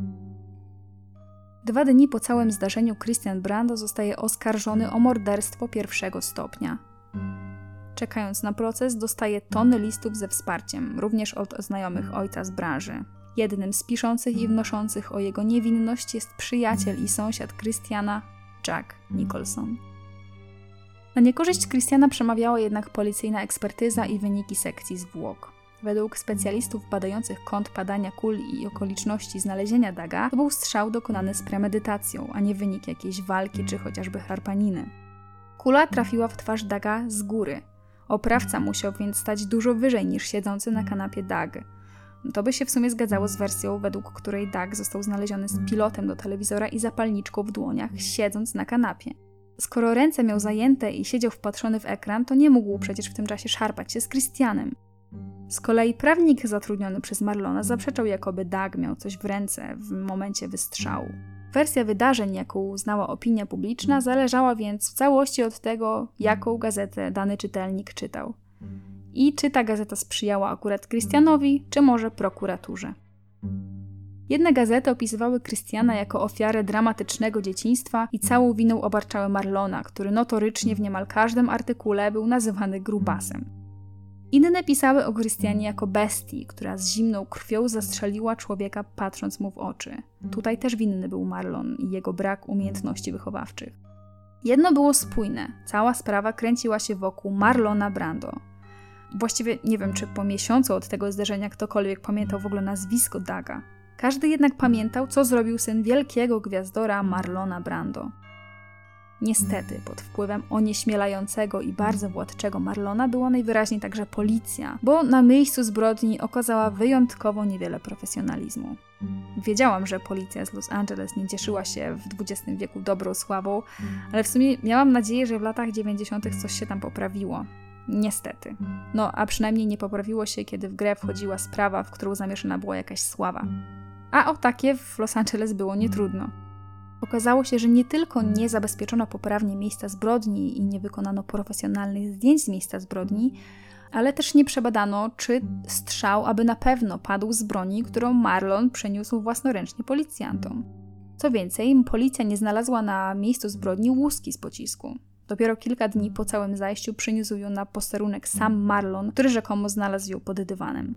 Dwa dni po całym zdarzeniu Christian Brando zostaje oskarżony o morderstwo pierwszego stopnia. Czekając na proces, dostaje tony listów ze wsparciem, również od znajomych ojca z branży. Jednym z piszących i wnoszących o jego niewinność jest przyjaciel i sąsiad Christiana, Jack Nicholson. Na niekorzyść Christiana przemawiała jednak policyjna ekspertyza i wyniki sekcji zwłok. Według specjalistów badających kąt padania kul i okoliczności znalezienia daga, to był strzał dokonany z premedytacją, a nie wynik jakiejś walki czy chociażby harpaniny. Kula trafiła w twarz daga z góry. Oprawca musiał więc stać dużo wyżej niż siedzący na kanapie Dag. To by się w sumie zgadzało z wersją, według której Dag został znaleziony z pilotem do telewizora i zapalniczką w dłoniach, siedząc na kanapie. Skoro ręce miał zajęte i siedział wpatrzony w ekran, to nie mógł przecież w tym czasie szarpać się z Christianem. Z kolei prawnik zatrudniony przez Marlona zaprzeczał, jakoby Dag miał coś w ręce w momencie wystrzału. Wersja wydarzeń, jaką uznała opinia publiczna, zależała więc w całości od tego, jaką gazetę dany czytelnik czytał. I czy ta gazeta sprzyjała akurat Christianowi, czy może prokuraturze. Jedne gazety opisywały Christiana jako ofiarę dramatycznego dzieciństwa i całą winą obarczały Marlona, który notorycznie w niemal każdym artykule był nazywany grubasem. Inne pisały o Krystianie jako bestii, która z zimną krwią zastrzeliła człowieka patrząc mu w oczy. Tutaj też winny był Marlon i jego brak umiejętności wychowawczych. Jedno było spójne. Cała sprawa kręciła się wokół Marlona Brando. Właściwie nie wiem, czy po miesiącu od tego zdarzenia ktokolwiek pamiętał w ogóle nazwisko Daga. Każdy jednak pamiętał, co zrobił syn wielkiego gwiazdora Marlona Brando. Niestety, pod wpływem onieśmielającego i bardzo władczego Marlona była najwyraźniej także policja, bo na miejscu zbrodni okazała wyjątkowo niewiele profesjonalizmu. Wiedziałam, że policja z Los Angeles nie cieszyła się w XX wieku dobrą sławą, ale w sumie miałam nadzieję, że w latach 90. coś się tam poprawiło. Niestety. No, a przynajmniej nie poprawiło się, kiedy w grę wchodziła sprawa, w którą zamieszana była jakaś sława. A o takie w Los Angeles było nietrudno. Okazało się, że nie tylko nie zabezpieczono poprawnie miejsca zbrodni i nie wykonano profesjonalnych zdjęć z miejsca zbrodni, ale też nie przebadano, czy strzał aby na pewno padł z broni, którą Marlon przeniósł własnoręcznie policjantom. Co więcej, policja nie znalazła na miejscu zbrodni łuski z pocisku. Dopiero kilka dni po całym zajściu przyniósł ją na posterunek sam Marlon, który rzekomo znalazł ją pod dywanem.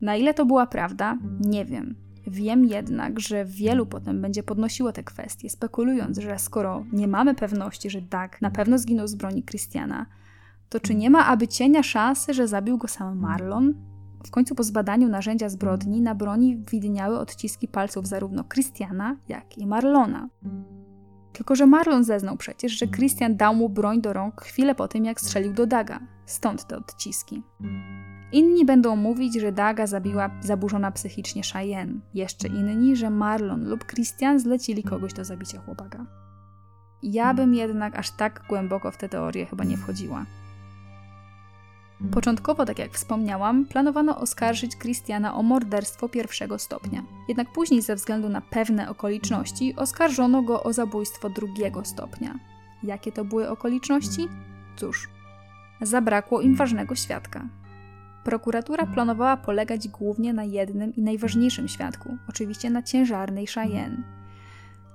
Na ile to była prawda, nie wiem. Wiem jednak, że wielu potem będzie podnosiło te kwestie, spekulując, że skoro nie mamy pewności, że Doug na pewno zginął z broni Christiana, to czy nie ma aby cienia szansy, że zabił go sam Marlon? W końcu po zbadaniu narzędzia zbrodni na broni widniały odciski palców zarówno Christiana, jak i Marlona. Tylko, że Marlon zeznał przecież, że Christian dał mu broń do rąk chwilę po tym, jak strzelił do Daga. Stąd te odciski. Inni będą mówić, że Daga zabiła zaburzona psychicznie Cheyenne. Jeszcze inni, że Marlon lub Christian zlecili kogoś do zabicia chłopaka. Ja bym jednak aż tak głęboko w tę teorię chyba nie wchodziła. Początkowo, tak jak wspomniałam, planowano oskarżyć Christiana o morderstwo pierwszego stopnia. Jednak później, ze względu na pewne okoliczności, oskarżono go o zabójstwo drugiego stopnia. Jakie to były okoliczności? Cóż, zabrakło im ważnego świadka. Prokuratura planowała polegać głównie na jednym i najważniejszym świadku, oczywiście na ciężarnej Cheyenne.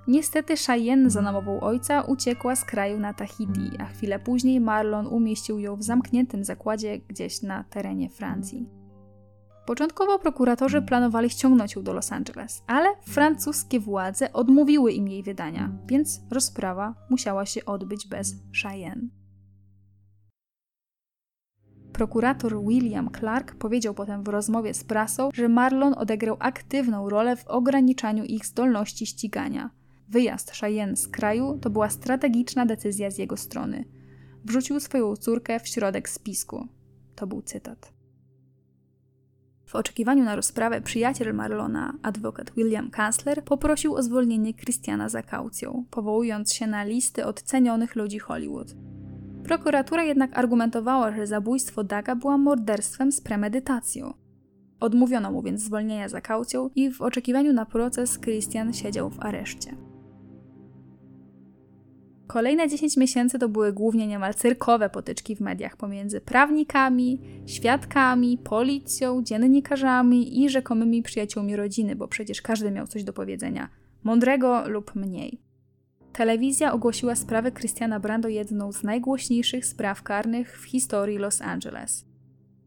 Niestety Cheyenne za namową ojca uciekła z kraju na Tahiti, a chwilę później Marlon umieścił ją w zamkniętym zakładzie gdzieś na terenie Francji. Początkowo prokuratorzy planowali ściągnąć ją do Los Angeles, ale francuskie władze odmówiły im jej wydania, więc rozprawa musiała się odbyć bez Cheyenne. Prokurator William Clark powiedział potem w rozmowie z prasą, że Marlon odegrał aktywną rolę w ograniczaniu ich zdolności ścigania. Wyjazd Cheyenne z kraju to była strategiczna decyzja z jego strony. Wrzucił swoją córkę w środek spisku. To był cytat. W oczekiwaniu na rozprawę przyjaciel Marlona, adwokat William Kansler, poprosił o zwolnienie Christiana za kaucją, powołując się na listy odcenionych ludzi Hollywood. Prokuratura jednak argumentowała, że zabójstwo Daga było morderstwem z premedytacją. Odmówiono mu więc zwolnienia za kaucją i w oczekiwaniu na proces Christian siedział w areszcie. Kolejne 10 miesięcy to były głównie niemal cyrkowe potyczki w mediach pomiędzy prawnikami, świadkami, policją, dziennikarzami i rzekomymi przyjaciółmi rodziny, bo przecież każdy miał coś do powiedzenia mądrego lub mniej. Telewizja ogłosiła sprawę Christiana Brando jedną z najgłośniejszych spraw karnych w historii Los Angeles.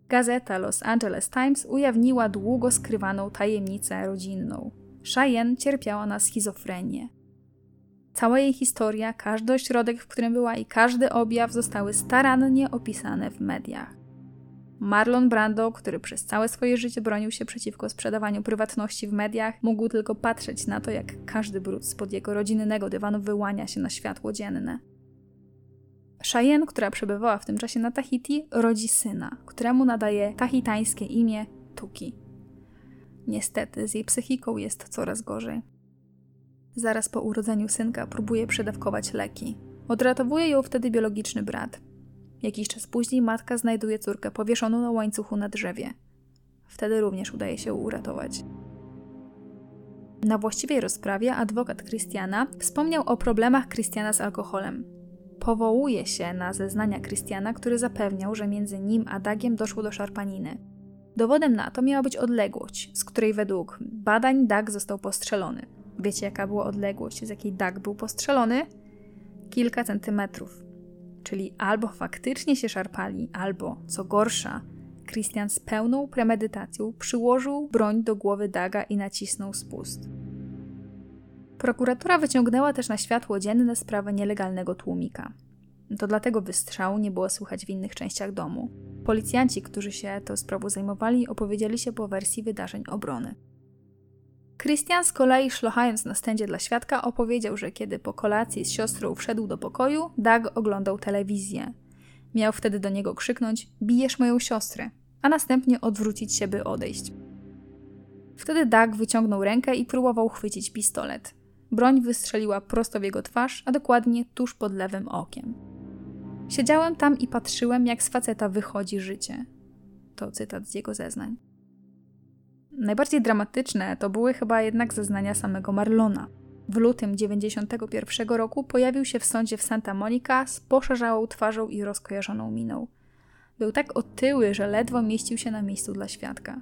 Gazeta Los Angeles Times ujawniła długo skrywaną tajemnicę rodzinną. Cheyenne cierpiała na schizofrenię. Cała jej historia, każdy ośrodek, w którym była i każdy objaw zostały starannie opisane w mediach. Marlon Brando, który przez całe swoje życie bronił się przeciwko sprzedawaniu prywatności w mediach, mógł tylko patrzeć na to, jak każdy brud spod jego rodzinnego dywanu wyłania się na światło dzienne. Cheyenne, która przebywała w tym czasie na Tahiti, rodzi syna, któremu nadaje tahitańskie imię Tuki. Niestety, z jej psychiką jest coraz gorzej. Zaraz po urodzeniu synka próbuje przedawkować leki. Odratowuje ją wtedy biologiczny brat. Jakiś czas później matka znajduje córkę powieszoną na łańcuchu na drzewie. Wtedy również udaje się uratować. Na właściwej rozprawie adwokat Christiana wspomniał o problemach Christiana z alkoholem. Powołuje się na zeznania Christiana, który zapewniał, że między nim a Dagiem doszło do szarpaniny. Dowodem na to miała być odległość, z której według badań Dag został postrzelony. Wiecie, jaka była odległość, z jakiej Dag był postrzelony? Kilka centymetrów. Czyli albo faktycznie się szarpali, albo, co gorsza, Christian z pełną premedytacją przyłożył broń do głowy Daga i nacisnął spust. Prokuratura wyciągnęła też na światło dzienne sprawę nielegalnego tłumika. To dlatego wystrzału nie było słychać w innych częściach domu. Policjanci, którzy się tą sprawą zajmowali, opowiedzieli się po wersji wydarzeń obrony. Christian z kolei szlochając na stędzie dla świadka opowiedział, że kiedy po kolacji z siostrą wszedł do pokoju, Doug oglądał telewizję. Miał wtedy do niego krzyknąć: Bijesz moją siostrę, a następnie odwrócić się, by odejść. Wtedy Doug wyciągnął rękę i próbował chwycić pistolet. Broń wystrzeliła prosto w jego twarz, a dokładnie tuż pod lewym okiem. Siedziałem tam i patrzyłem, jak z faceta wychodzi życie. To cytat z jego zeznań. Najbardziej dramatyczne to były chyba jednak zeznania samego Marlona. W lutym 91 roku pojawił się w sądzie w Santa Monica z poszerzałą twarzą i rozkojarzoną miną. Był tak otyły, że ledwo mieścił się na miejscu dla świadka.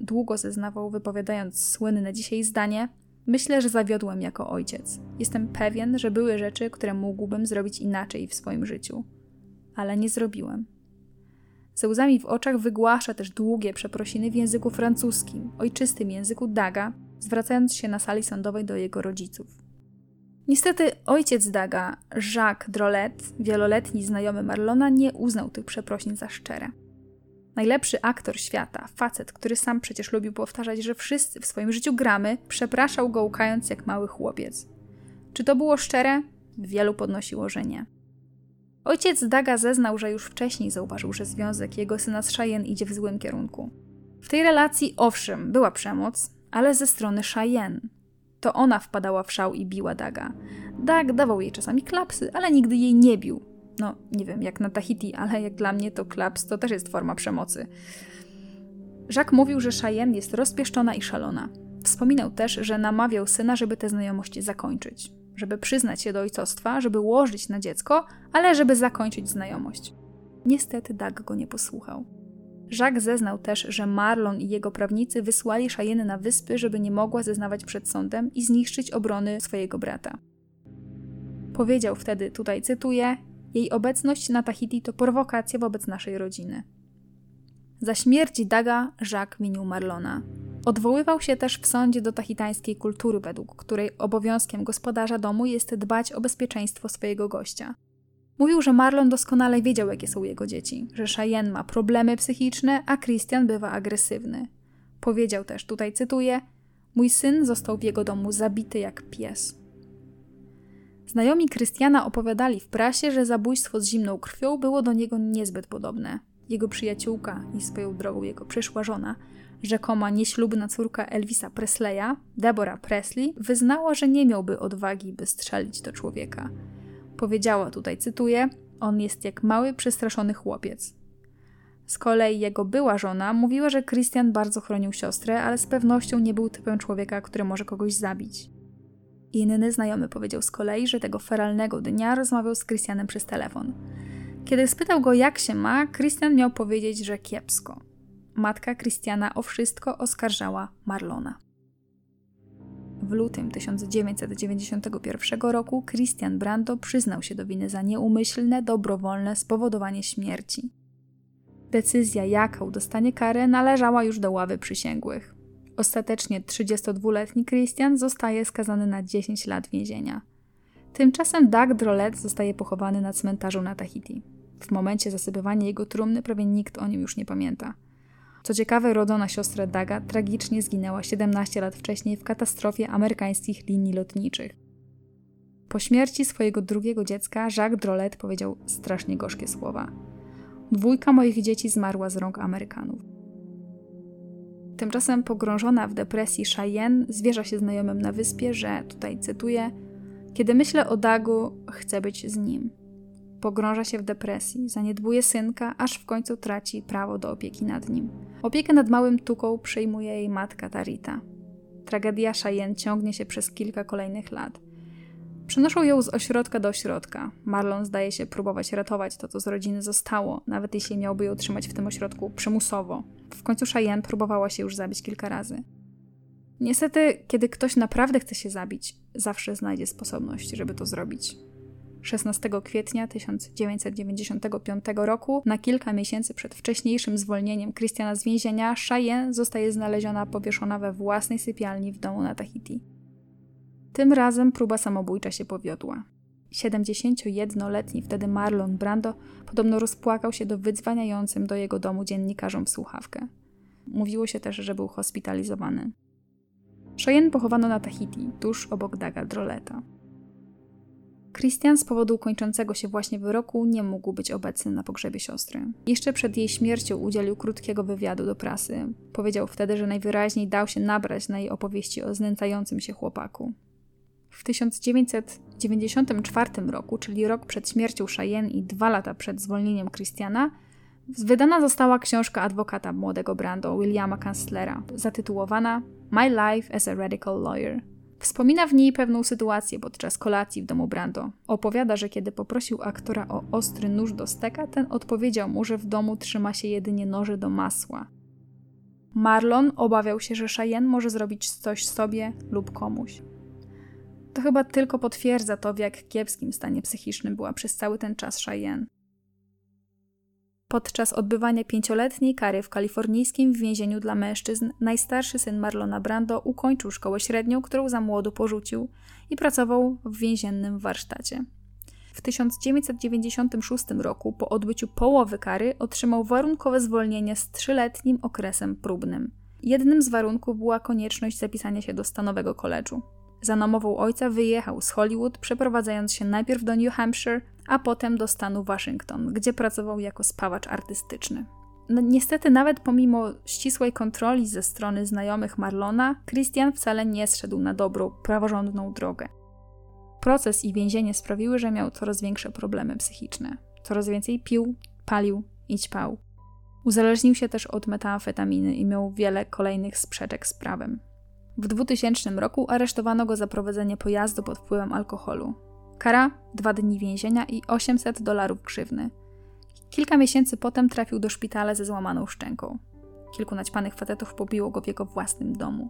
Długo zeznawał, wypowiadając słynne dzisiaj zdanie: Myślę, że zawiodłem jako ojciec. Jestem pewien, że były rzeczy, które mógłbym zrobić inaczej w swoim życiu, ale nie zrobiłem. Ze łzami w oczach wygłasza też długie przeprosiny w języku francuskim, ojczystym języku Daga, zwracając się na sali sądowej do jego rodziców. Niestety ojciec Daga, Jacques Drolet, wieloletni znajomy Marlona, nie uznał tych przeprosin za szczere. Najlepszy aktor świata, facet, który sam przecież lubił powtarzać, że wszyscy w swoim życiu gramy, przepraszał go łkając jak mały chłopiec. Czy to było szczere? Wielu podnosiło, że nie. Ojciec Daga zeznał, że już wcześniej zauważył, że związek jego syna z Cheyenne idzie w złym kierunku. W tej relacji, owszem, była przemoc, ale ze strony Cheyenne. To ona wpadała w szał i biła Daga. Dag dawał jej czasami klapsy, ale nigdy jej nie bił. No, nie wiem, jak na Tahiti, ale jak dla mnie to klaps to też jest forma przemocy. Jacques mówił, że Cheyenne jest rozpieszczona i szalona. Wspominał też, że namawiał syna, żeby te znajomości zakończyć żeby przyznać się do ojcostwa, żeby łożyć na dziecko, ale żeby zakończyć znajomość. Niestety Doug go nie posłuchał. Jacques zeznał też, że Marlon i jego prawnicy wysłali Cheyenne na wyspy, żeby nie mogła zeznawać przed sądem i zniszczyć obrony swojego brata. Powiedział wtedy, tutaj cytuję, jej obecność na Tahiti to prowokacja wobec naszej rodziny. Za śmierć Daga Jacques winił Marlona. Odwoływał się też w sądzie do tahitańskiej kultury, według której obowiązkiem gospodarza domu jest dbać o bezpieczeństwo swojego gościa. Mówił, że Marlon doskonale wiedział, jakie są jego dzieci, że Cheyenne ma problemy psychiczne, a Christian bywa agresywny. Powiedział też, tutaj cytuję: Mój syn został w jego domu zabity jak pies. Znajomi Krystiana opowiadali w prasie, że zabójstwo z zimną krwią było do niego niezbyt podobne. Jego przyjaciółka i swoją drogą jego przyszła żona rzekoma nieślubna córka Elvisa Presleya, Deborah Presley, wyznała, że nie miałby odwagi, by strzelić do człowieka. Powiedziała tutaj, cytuję, on jest jak mały, przestraszony chłopiec. Z kolei jego była żona mówiła, że Christian bardzo chronił siostrę, ale z pewnością nie był typem człowieka, który może kogoś zabić. Inny znajomy powiedział z kolei, że tego feralnego dnia rozmawiał z Christianem przez telefon. Kiedy spytał go, jak się ma, Christian miał powiedzieć, że kiepsko matka Christiana o wszystko oskarżała Marlona. W lutym 1991 roku Christian Brando przyznał się do winy za nieumyślne, dobrowolne spowodowanie śmierci. Decyzja, jaka udostanie karę, należała już do ławy przysięgłych. Ostatecznie 32-letni Christian zostaje skazany na 10 lat więzienia. Tymczasem Doug Drolet zostaje pochowany na cmentarzu na Tahiti. W momencie zasypywania jego trumny prawie nikt o nim już nie pamięta. Co ciekawe, rodzona siostra Daga tragicznie zginęła 17 lat wcześniej w katastrofie amerykańskich linii lotniczych. Po śmierci swojego drugiego dziecka Jacques Drolet powiedział strasznie gorzkie słowa. Dwójka moich dzieci zmarła z rąk Amerykanów. Tymczasem pogrążona w depresji Cheyenne zwierza się znajomym na wyspie, że, tutaj cytuję, kiedy myślę o Dagu, chcę być z nim. Pogrąża się w depresji, zaniedbuje synka, aż w końcu traci prawo do opieki nad nim. Opiekę nad małym tuką przejmuje jej matka Tarita. Tragedia Cheyenne ciągnie się przez kilka kolejnych lat. Przenoszą ją z ośrodka do ośrodka. Marlon zdaje się próbować ratować to, co z rodziny zostało, nawet jeśli miałby ją trzymać w tym ośrodku przymusowo. W końcu Cheyenne próbowała się już zabić kilka razy. Niestety, kiedy ktoś naprawdę chce się zabić, zawsze znajdzie sposobność, żeby to zrobić. 16 kwietnia 1995 roku, na kilka miesięcy przed wcześniejszym zwolnieniem Christiana z więzienia, Cheyenne zostaje znaleziona powieszona we własnej sypialni w domu na Tahiti. Tym razem próba samobójcza się powiodła. 71-letni wtedy Marlon Brando podobno rozpłakał się do wydzwaniającym do jego domu dziennikarzom w słuchawkę. Mówiło się też, że był hospitalizowany. Cheyenne pochowano na Tahiti, tuż obok Daga Droleta. Christian z powodu kończącego się właśnie wyroku nie mógł być obecny na pogrzebie siostry. Jeszcze przed jej śmiercią udzielił krótkiego wywiadu do prasy. Powiedział wtedy, że najwyraźniej dał się nabrać na jej opowieści o znęcającym się chłopaku. W 1994 roku, czyli rok przed śmiercią Cheyenne i dwa lata przed zwolnieniem Christiana, wydana została książka adwokata młodego Brando, Williama Kanslera, zatytułowana My Life as a Radical Lawyer. Wspomina w niej pewną sytuację podczas kolacji w domu Brando. Opowiada, że kiedy poprosił aktora o ostry nóż do steka, ten odpowiedział mu, że w domu trzyma się jedynie noże do masła. Marlon obawiał się, że Cheyenne może zrobić coś sobie lub komuś. To chyba tylko potwierdza to, w jak kiepskim stanie psychicznym była przez cały ten czas Cheyenne. Podczas odbywania pięcioletniej kary w kalifornijskim więzieniu dla mężczyzn, najstarszy syn Marlona Brando ukończył szkołę średnią, którą za młodu porzucił i pracował w więziennym warsztacie. W 1996 roku, po odbyciu połowy kary, otrzymał warunkowe zwolnienie z trzyletnim okresem próbnym. Jednym z warunków była konieczność zapisania się do stanowego koledżu. Za namową ojca wyjechał z Hollywood, przeprowadzając się najpierw do New Hampshire, a potem do stanu Waszyngton, gdzie pracował jako spawacz artystyczny. No, niestety, nawet pomimo ścisłej kontroli ze strony znajomych Marlona, Christian wcale nie zszedł na dobrą, praworządną drogę. Proces i więzienie sprawiły, że miał coraz większe problemy psychiczne. Coraz więcej pił, palił i ćpał. Uzależnił się też od metamfetaminy i miał wiele kolejnych sprzeczek z prawem. W 2000 roku aresztowano go za prowadzenie pojazdu pod wpływem alkoholu. Kara dwa dni więzienia i 800 dolarów grzywny. Kilka miesięcy potem trafił do szpitala ze złamaną szczęką. Kilku naćpanych facetów pobiło go w jego własnym domu.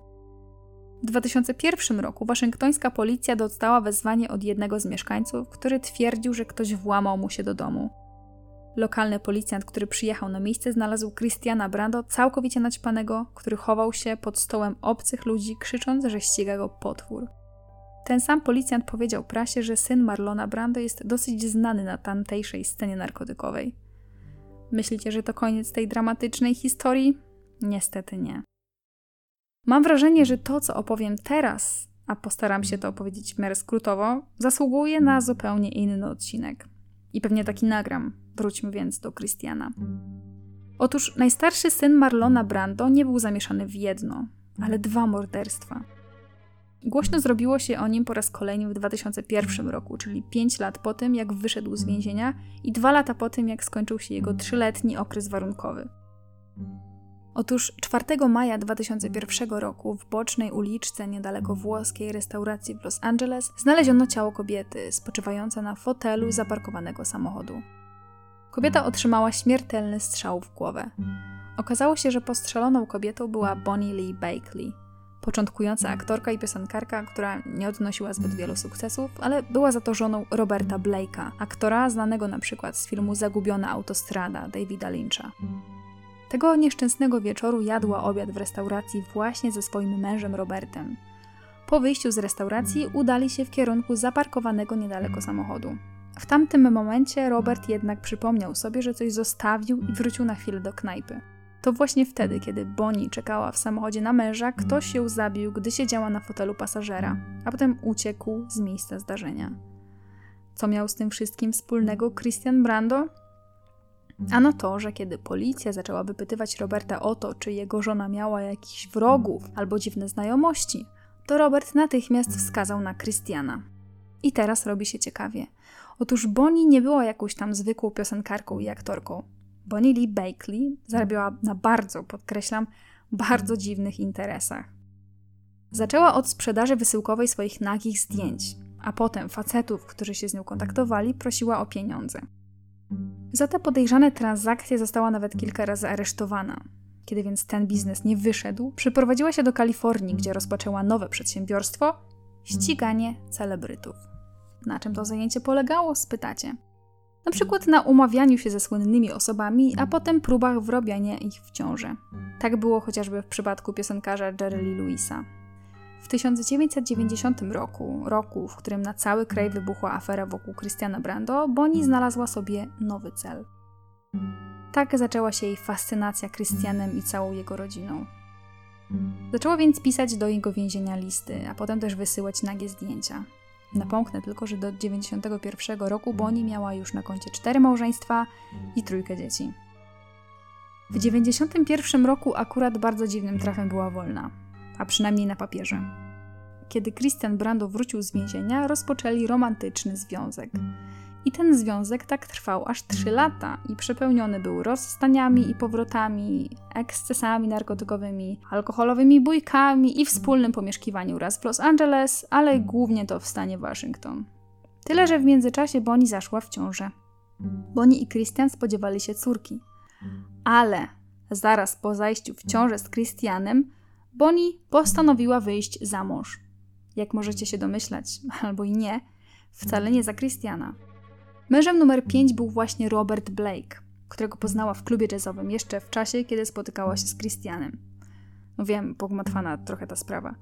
W 2001 roku waszyngtońska policja dostała wezwanie od jednego z mieszkańców, który twierdził, że ktoś włamał mu się do domu. Lokalny policjant, który przyjechał na miejsce, znalazł Christiana Brando całkowicie naćpanego, który chował się pod stołem obcych ludzi, krzycząc, że ściga go potwór. Ten sam policjant powiedział prasie, że syn Marlona Brando jest dosyć znany na tamtejszej scenie narkotykowej. Myślicie, że to koniec tej dramatycznej historii? Niestety nie. Mam wrażenie, że to, co opowiem teraz, a postaram się to opowiedzieć w miarę skrótowo, zasługuje na zupełnie inny odcinek. I pewnie taki nagram. Wróćmy więc do Christiana. Otóż najstarszy syn Marlona Brando nie był zamieszany w jedno, ale dwa morderstwa. Głośno zrobiło się o nim po raz kolejny w 2001 roku, czyli 5 lat po tym, jak wyszedł z więzienia i 2 lata po tym, jak skończył się jego trzyletni okres warunkowy. Otóż 4 maja 2001 roku w bocznej uliczce niedaleko włoskiej restauracji w Los Angeles znaleziono ciało kobiety spoczywające na fotelu zaparkowanego samochodu. Kobieta otrzymała śmiertelny strzał w głowę. Okazało się, że postrzeloną kobietą była Bonnie Lee Bakley, początkująca aktorka i piosenkarka, która nie odnosiła zbyt wielu sukcesów, ale była za to żoną Roberta Blake'a, aktora znanego na przykład z filmu Zagubiona autostrada Davida Lyncha. Tego nieszczęsnego wieczoru jadła obiad w restauracji właśnie ze swoim mężem Robertem. Po wyjściu z restauracji udali się w kierunku zaparkowanego niedaleko samochodu. W tamtym momencie Robert jednak przypomniał sobie, że coś zostawił i wrócił na chwilę do knajpy. To właśnie wtedy, kiedy Bonnie czekała w samochodzie na męża, ktoś ją zabił, gdy siedziała na fotelu pasażera, a potem uciekł z miejsca zdarzenia. Co miał z tym wszystkim wspólnego Christian Brando? Ano to, że kiedy policja zaczęła wypytywać Roberta o to, czy jego żona miała jakichś wrogów albo dziwne znajomości, to Robert natychmiast wskazał na Christiana. I teraz robi się ciekawie. Otóż Bonnie nie była jakąś tam zwykłą piosenkarką i aktorką. Bonnie Lee Bakley zarabiała na bardzo, podkreślam, bardzo dziwnych interesach. Zaczęła od sprzedaży wysyłkowej swoich nagich zdjęć, a potem facetów, którzy się z nią kontaktowali, prosiła o pieniądze. Za te podejrzane transakcje została nawet kilka razy aresztowana. Kiedy więc ten biznes nie wyszedł, przyprowadziła się do Kalifornii, gdzie rozpoczęła nowe przedsiębiorstwo ściganie celebrytów. Na czym to zajęcie polegało, spytacie? Na przykład na umawianiu się ze słynnymi osobami, a potem próbach wrobiania ich w ciążę. Tak było chociażby w przypadku piosenkarza Jerry Lee Lewisa. W 1990 roku, roku, w którym na cały kraj wybuchła afera wokół Christiana Brando, Bonnie znalazła sobie nowy cel. Tak zaczęła się jej fascynacja Christianem i całą jego rodziną. Zaczęła więc pisać do jego więzienia listy, a potem też wysyłać nagie zdjęcia. Napomknę tylko, że do 91 roku Bonnie miała już na koncie cztery małżeństwa i trójkę dzieci. W 91 roku akurat bardzo dziwnym trafem była wolna, a przynajmniej na papierze. Kiedy Christian Brando wrócił z więzienia, rozpoczęli romantyczny związek. I ten związek tak trwał aż 3 lata i przepełniony był rozstaniami i powrotami, ekscesami narkotykowymi, alkoholowymi bójkami i wspólnym pomieszkiwaniem raz w Los Angeles, ale głównie to w stanie Waszyngton. Tyle, że w międzyczasie Bonnie zaszła w ciążę. Bonnie i Christian spodziewali się córki. Ale zaraz po zajściu w ciążę z Christianem, Bonnie postanowiła wyjść za mąż. Jak możecie się domyślać, albo i nie, wcale nie za Christiana. Mężem numer 5 był właśnie Robert Blake, którego poznała w klubie jazzowym jeszcze w czasie, kiedy spotykała się z Christianem. No wiem, pogmatwana trochę ta sprawa.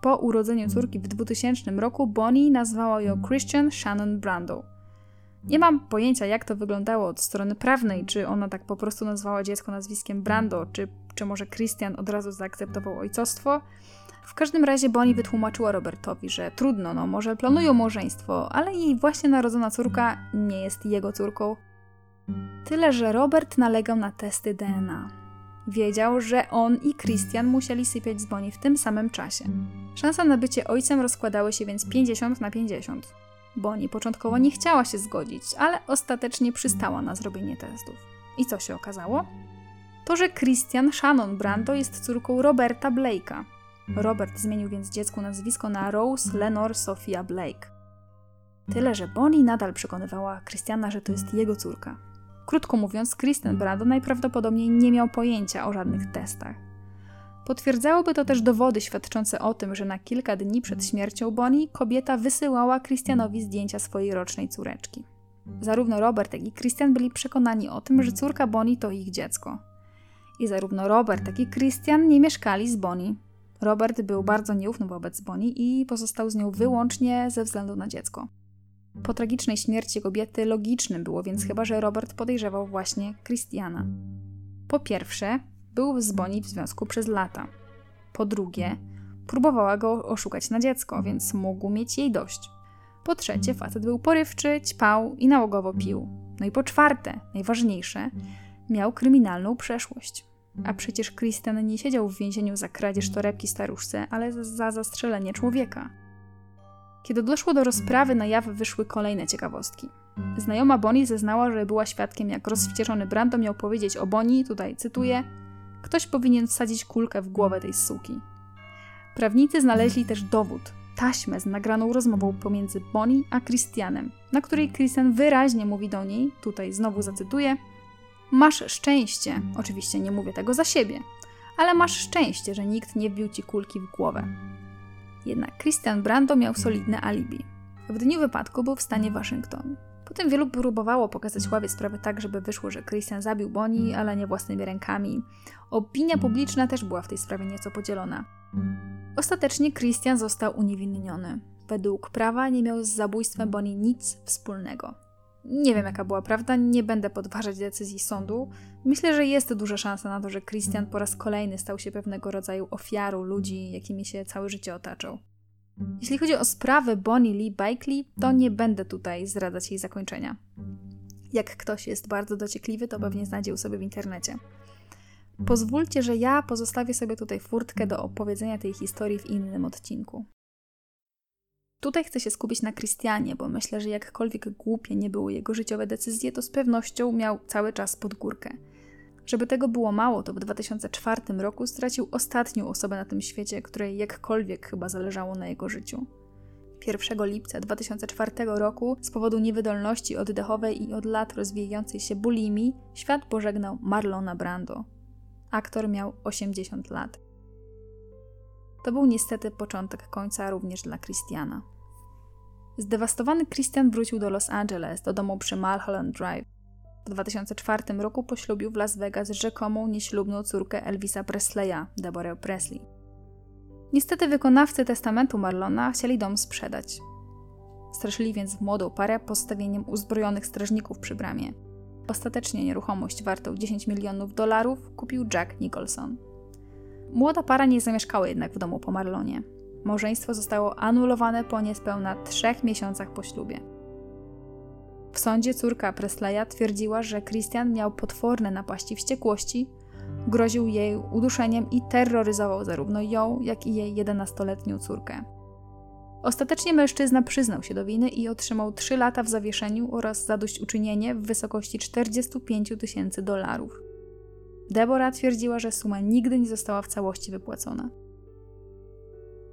Po urodzeniu córki w 2000 roku Bonnie nazwała ją Christian Shannon Brando. Nie mam pojęcia, jak to wyglądało od strony prawnej, czy ona tak po prostu nazwała dziecko nazwiskiem Brando, czy, czy może Christian od razu zaakceptował ojcostwo, w każdym razie Bonnie wytłumaczyła Robertowi, że trudno, no może planują małżeństwo, ale jej właśnie narodzona córka nie jest jego córką. Tyle, że Robert nalegał na testy DNA. Wiedział, że on i Christian musieli sypiać z Bonnie w tym samym czasie. Szanse na bycie ojcem rozkładały się więc 50 na 50. Bonnie początkowo nie chciała się zgodzić, ale ostatecznie przystała na zrobienie testów. I co się okazało? To, że Christian Shannon Brando jest córką Roberta Blake'a, Robert zmienił więc dziecku nazwisko na Rose Lenore Sophia Blake. Tyle, że Bonnie nadal przekonywała Christiana, że to jest jego córka. Krótko mówiąc, Kristen Brando najprawdopodobniej nie miał pojęcia o żadnych testach. Potwierdzałoby to też dowody świadczące o tym, że na kilka dni przed śmiercią Bonnie kobieta wysyłała Christianowi zdjęcia swojej rocznej córeczki. Zarówno Robert, jak i Christian byli przekonani o tym, że córka Bonnie to ich dziecko. I zarówno Robert, jak i Christian nie mieszkali z Bonnie, Robert był bardzo nieufny wobec Bonnie i pozostał z nią wyłącznie ze względu na dziecko. Po tragicznej śmierci kobiety logicznym było więc chyba, że Robert podejrzewał właśnie Christiana. Po pierwsze, był z Bonnie w związku przez lata. Po drugie, próbowała go oszukać na dziecko, więc mógł mieć jej dość. Po trzecie, facet był porywczy, ćpał i nałogowo pił. No i po czwarte, najważniejsze, miał kryminalną przeszłość. A przecież Christian nie siedział w więzieniu za kradzież torebki staruszce, ale za zastrzelenie człowieka. Kiedy doszło do rozprawy, na jaw wyszły kolejne ciekawostki. Znajoma Bonnie zeznała, że była świadkiem, jak rozwścieczony Brando miał powiedzieć o Bonnie, tutaj cytuję, ktoś powinien wsadzić kulkę w głowę tej suki. Prawnicy znaleźli też dowód, taśmę z nagraną rozmową pomiędzy Bonnie a Christianem, na której Christian wyraźnie mówi do niej, tutaj znowu zacytuję, Masz szczęście. Oczywiście nie mówię tego za siebie, ale masz szczęście, że nikt nie wbił ci kulki w głowę. Jednak Christian Brando miał solidne alibi. W dniu wypadku był w stanie Waszyngton. Potem wielu próbowało pokazać ławie sprawy tak, żeby wyszło, że Christian zabił Bonnie, ale nie własnymi rękami. Opinia publiczna też była w tej sprawie nieco podzielona. Ostatecznie Christian został uniewinniony. Według prawa nie miał z zabójstwem Bonnie nic wspólnego. Nie wiem, jaka była prawda, nie będę podważać decyzji sądu. Myślę, że jest duża szansa na to, że Christian po raz kolejny stał się pewnego rodzaju ofiarą ludzi, jakimi się całe życie otaczał. Jeśli chodzi o sprawę Bonnie Lee Bikely, to nie będę tutaj zdradzać jej zakończenia. Jak ktoś jest bardzo dociekliwy, to pewnie znajdzie u sobie w internecie. Pozwólcie, że ja pozostawię sobie tutaj furtkę do opowiedzenia tej historii w innym odcinku. Tutaj chcę się skupić na Christianie, bo myślę, że jakkolwiek głupie nie były jego życiowe decyzje, to z pewnością miał cały czas pod górkę. Żeby tego było mało, to w 2004 roku stracił ostatnią osobę na tym świecie, której jakkolwiek chyba zależało na jego życiu. 1 lipca 2004 roku z powodu niewydolności oddechowej i od lat rozwijającej się bulimii świat pożegnał Marlona Brando. Aktor miał 80 lat. To był niestety początek końca również dla Christiana. Zdewastowany Christian wrócił do Los Angeles, do domu przy Mulholland Drive. W 2004 roku poślubił w Las Vegas rzekomą nieślubną córkę Elvisa Presleya, Deborah Presley. Niestety wykonawcy testamentu Marlona chcieli dom sprzedać. Straszyli więc młodą parę postawieniem uzbrojonych strażników przy bramie. Ostatecznie nieruchomość wartą 10 milionów dolarów kupił Jack Nicholson. Młoda para nie zamieszkała jednak w domu po Marlonie. Małżeństwo zostało anulowane po niespełna trzech miesiącach po ślubie. W sądzie córka Presleya twierdziła, że Christian miał potworne napaści wściekłości, groził jej uduszeniem i terroryzował zarówno ją, jak i jej 11-letnią córkę. Ostatecznie mężczyzna przyznał się do winy i otrzymał 3 lata w zawieszeniu oraz zadośćuczynienie w wysokości 45 tysięcy dolarów. Deborah twierdziła, że suma nigdy nie została w całości wypłacona.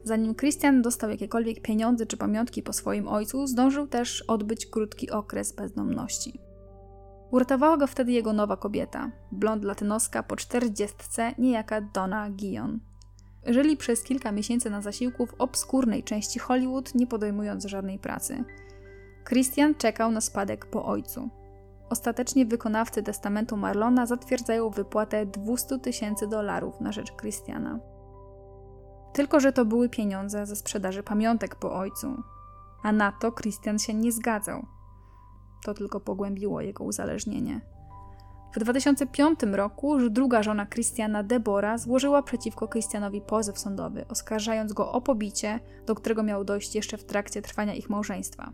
Zanim Christian dostał jakiekolwiek pieniądze czy pamiątki po swoim ojcu, zdążył też odbyć krótki okres bezdomności. Uratowała go wtedy jego nowa kobieta, blond latynoska po czterdziestce, niejaka Donna Guion. Żyli przez kilka miesięcy na zasiłku w obskurnej części Hollywood, nie podejmując żadnej pracy. Christian czekał na spadek po ojcu. Ostatecznie wykonawcy testamentu Marlona zatwierdzają wypłatę 200 tysięcy dolarów na rzecz Christiana. Tylko, że to były pieniądze ze sprzedaży pamiątek po ojcu, a na to Christian się nie zgadzał. To tylko pogłębiło jego uzależnienie. W 2005 roku druga żona Christiana, Debora, złożyła przeciwko Christianowi pozew sądowy, oskarżając go o pobicie, do którego miał dojść jeszcze w trakcie trwania ich małżeństwa.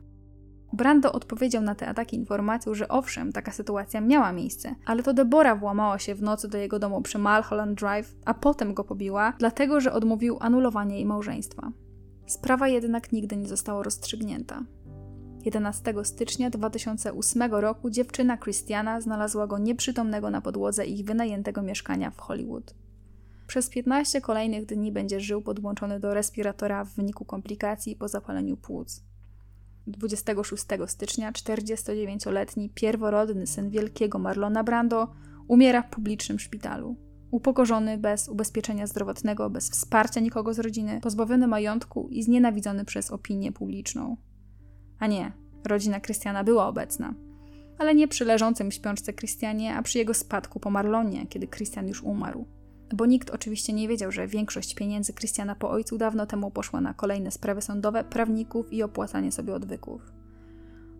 Brando odpowiedział na te ataki informacją, że owszem, taka sytuacja miała miejsce, ale to Debora włamała się w nocy do jego domu przy Mulholland Drive, a potem go pobiła, dlatego że odmówił anulowania jej małżeństwa. Sprawa jednak nigdy nie została rozstrzygnięta. 11 stycznia 2008 roku dziewczyna Christiana znalazła go nieprzytomnego na podłodze ich wynajętego mieszkania w Hollywood. Przez 15 kolejnych dni będzie żył podłączony do respiratora w wyniku komplikacji po zapaleniu płuc. 26 stycznia 49-letni pierworodny syn wielkiego Marlona Brando umiera w publicznym szpitalu. Upokorzony, bez ubezpieczenia zdrowotnego, bez wsparcia nikogo z rodziny, pozbawiony majątku i znienawidzony przez opinię publiczną. A nie, rodzina Krystiana była obecna. Ale nie przy leżącym w śpiączce Krystianie, a przy jego spadku po Marlonie, kiedy Krystian już umarł bo nikt oczywiście nie wiedział, że większość pieniędzy Krystiana po ojcu dawno temu poszła na kolejne sprawy sądowe, prawników i opłacanie sobie odwyków.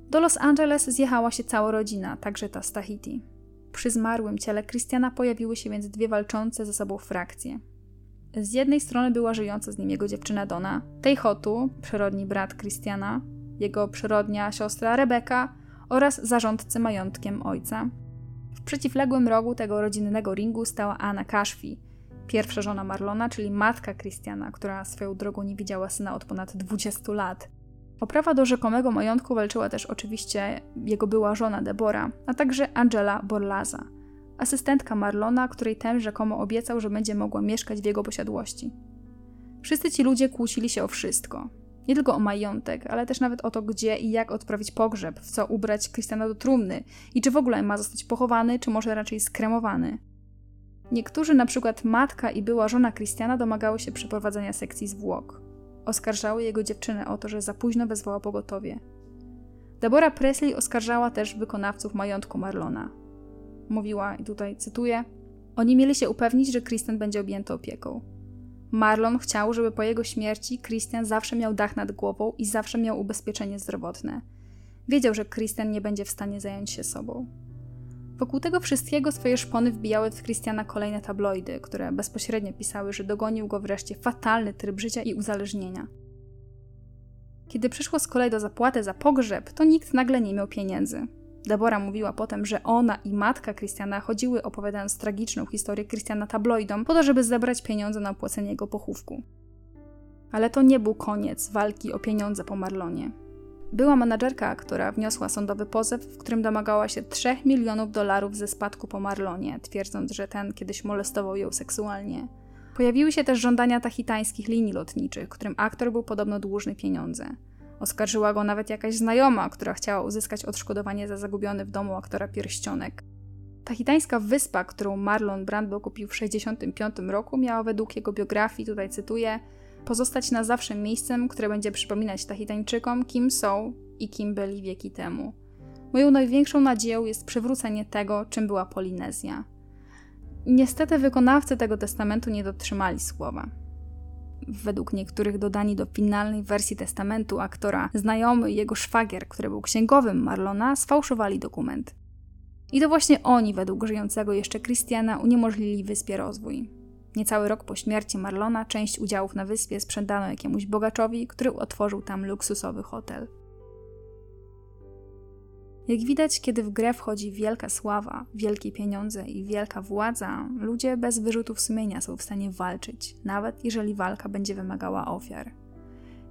Do Los Angeles zjechała się cała rodzina, także ta z Tahiti. Przy zmarłym ciele Krystiana pojawiły się więc dwie walczące ze sobą frakcje. Z jednej strony była żyjąca z nim jego dziewczyna Donna, Tejhotu, przyrodni brat Krystiana, jego przyrodnia siostra Rebeka oraz zarządcy majątkiem ojca, przeciwległym rogu tego rodzinnego ringu stała Anna Kaszfi, pierwsza żona Marlona, czyli matka Christiana, która swoją drogą nie widziała syna od ponad 20 lat. O prawa do rzekomego majątku walczyła też oczywiście jego była żona Debora, a także Angela Borlaza, asystentka Marlona, której ten rzekomo obiecał, że będzie mogła mieszkać w jego posiadłości. Wszyscy ci ludzie kłócili się o wszystko. Nie tylko o majątek, ale też nawet o to, gdzie i jak odprawić pogrzeb, w co ubrać Krystiana do trumny i czy w ogóle ma zostać pochowany, czy może raczej skremowany. Niektórzy, na przykład matka i była żona Christiana, domagały się przeprowadzenia sekcji zwłok. Oskarżały jego dziewczynę o to, że za późno wezwała pogotowie. Deborah Presley oskarżała też wykonawców majątku Marlona. Mówiła, i tutaj cytuję, oni mieli się upewnić, że Christian będzie objęty opieką. Marlon chciał, żeby po jego śmierci Christian zawsze miał dach nad głową i zawsze miał ubezpieczenie zdrowotne. Wiedział, że Christian nie będzie w stanie zająć się sobą. Wokół tego wszystkiego swoje szpony wbijały w Christiana kolejne tabloidy, które bezpośrednio pisały, że dogonił go wreszcie fatalny tryb życia i uzależnienia. Kiedy przyszło z kolei do zapłaty za pogrzeb, to nikt nagle nie miał pieniędzy. Deborah mówiła potem, że ona i matka Christiana chodziły opowiadając tragiczną historię Christiana tabloidom po to, żeby zebrać pieniądze na opłacenie jego pochówku. Ale to nie był koniec walki o pieniądze po Marlonie. Była menadżerka, która wniosła sądowy pozew, w którym domagała się 3 milionów dolarów ze spadku po Marlonie, twierdząc, że ten kiedyś molestował ją seksualnie. Pojawiły się też żądania tahitańskich linii lotniczych, którym aktor był podobno dłużny pieniądze. Oskarżyła go nawet jakaś znajoma, która chciała uzyskać odszkodowanie za zagubiony w domu aktora pierścionek. Tahitańska wyspa, którą Marlon Brando kupił w 1965 roku, miała według jego biografii, tutaj cytuję, pozostać na zawsze miejscem, które będzie przypominać Tahitańczykom, kim są i kim byli wieki temu. Moją największą nadzieją jest przywrócenie tego, czym była Polinezja. Niestety wykonawcy tego testamentu nie dotrzymali słowa. Według niektórych dodani do finalnej wersji testamentu aktora znajomy jego szwagier, który był księgowym Marlona, sfałszowali dokument. I to właśnie oni, według żyjącego jeszcze Christiana, uniemożliwili wyspie rozwój. Niecały rok po śmierci Marlona część udziałów na wyspie sprzedano jakiemuś bogaczowi, który otworzył tam luksusowy hotel. Jak widać, kiedy w grę wchodzi wielka sława, wielkie pieniądze i wielka władza, ludzie bez wyrzutów sumienia są w stanie walczyć, nawet jeżeli walka będzie wymagała ofiar.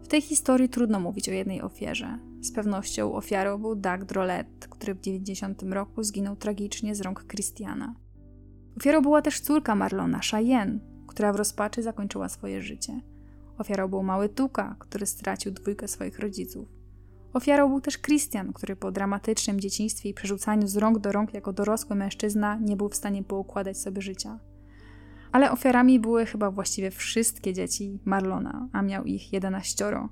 W tej historii trudno mówić o jednej ofierze. Z pewnością ofiarą był Doug Drolet, który w 90 roku zginął tragicznie z rąk Christiana. Ofiarą była też córka Marlona, Cheyenne, która w rozpaczy zakończyła swoje życie. Ofiarą był mały Tuka, który stracił dwójkę swoich rodziców. Ofiarą był też Christian, który po dramatycznym dzieciństwie i przerzucaniu z rąk do rąk jako dorosły mężczyzna nie był w stanie poukładać sobie życia. Ale ofiarami były chyba właściwie wszystkie dzieci Marlona, a miał ich jedenaścioro.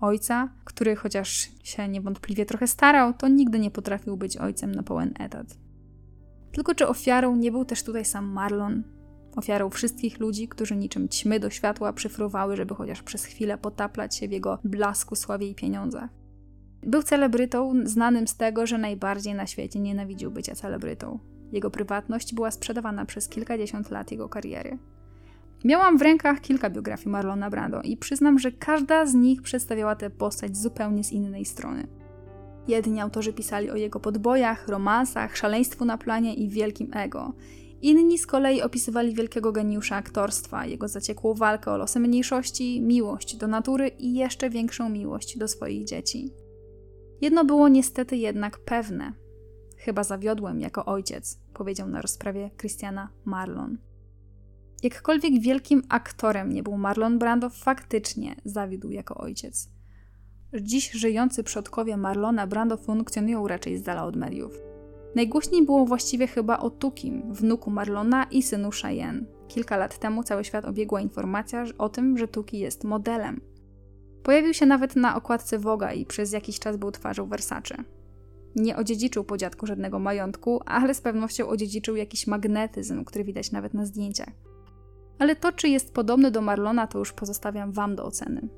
Ojca, który chociaż się niewątpliwie trochę starał, to nigdy nie potrafił być ojcem na pełen etat. Tylko czy ofiarą nie był też tutaj sam Marlon? Ofiarą wszystkich ludzi, którzy niczym ćmy do światła przyfruwały, żeby chociaż przez chwilę potaplać się w jego blasku, sławie i pieniądzach. Był celebrytą znanym z tego, że najbardziej na świecie nienawidził bycia celebrytą. Jego prywatność była sprzedawana przez kilkadziesiąt lat jego kariery. Miałam w rękach kilka biografii Marlona Brando i przyznam, że każda z nich przedstawiała tę postać zupełnie z innej strony. Jedni autorzy pisali o jego podbojach, romansach, szaleństwu na planie i wielkim ego. Inni z kolei opisywali wielkiego geniusza aktorstwa, jego zaciekłą walkę o losy mniejszości, miłość do natury i jeszcze większą miłość do swoich dzieci. Jedno było niestety jednak pewne. Chyba zawiodłem jako ojciec, powiedział na rozprawie Christiana Marlon. Jakkolwiek wielkim aktorem nie był Marlon Brando, faktycznie zawiódł jako ojciec. Dziś żyjący przodkowie Marlona Brando funkcjonują raczej z dala od mediów. Najgłośniej było właściwie chyba o Tukim, wnuku Marlona i synu Cheyenne. Kilka lat temu cały świat obiegła informacja o tym, że Tuki jest modelem. Pojawił się nawet na okładce Woga i przez jakiś czas był twarzą Versace. Nie odziedziczył po dziadku żadnego majątku, ale z pewnością odziedziczył jakiś magnetyzm, który widać nawet na zdjęciach. Ale to, czy jest podobny do Marlona, to już pozostawiam Wam do oceny.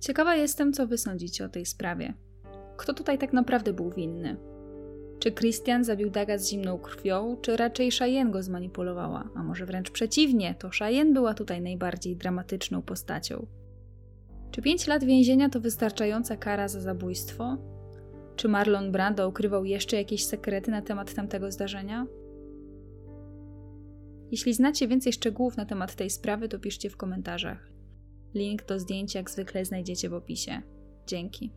Ciekawa jestem, co Wy sądzicie o tej sprawie. Kto tutaj tak naprawdę był winny? Czy Christian zabił Daga z zimną krwią, czy raczej Cheyenne go zmanipulowała? A może wręcz przeciwnie, to Cheyenne była tutaj najbardziej dramatyczną postacią. Czy pięć lat więzienia to wystarczająca kara za zabójstwo? Czy Marlon Brando ukrywał jeszcze jakieś sekrety na temat tamtego zdarzenia? Jeśli znacie więcej szczegółów na temat tej sprawy, to piszcie w komentarzach. Link do zdjęcia jak zwykle znajdziecie w opisie. Dzięki.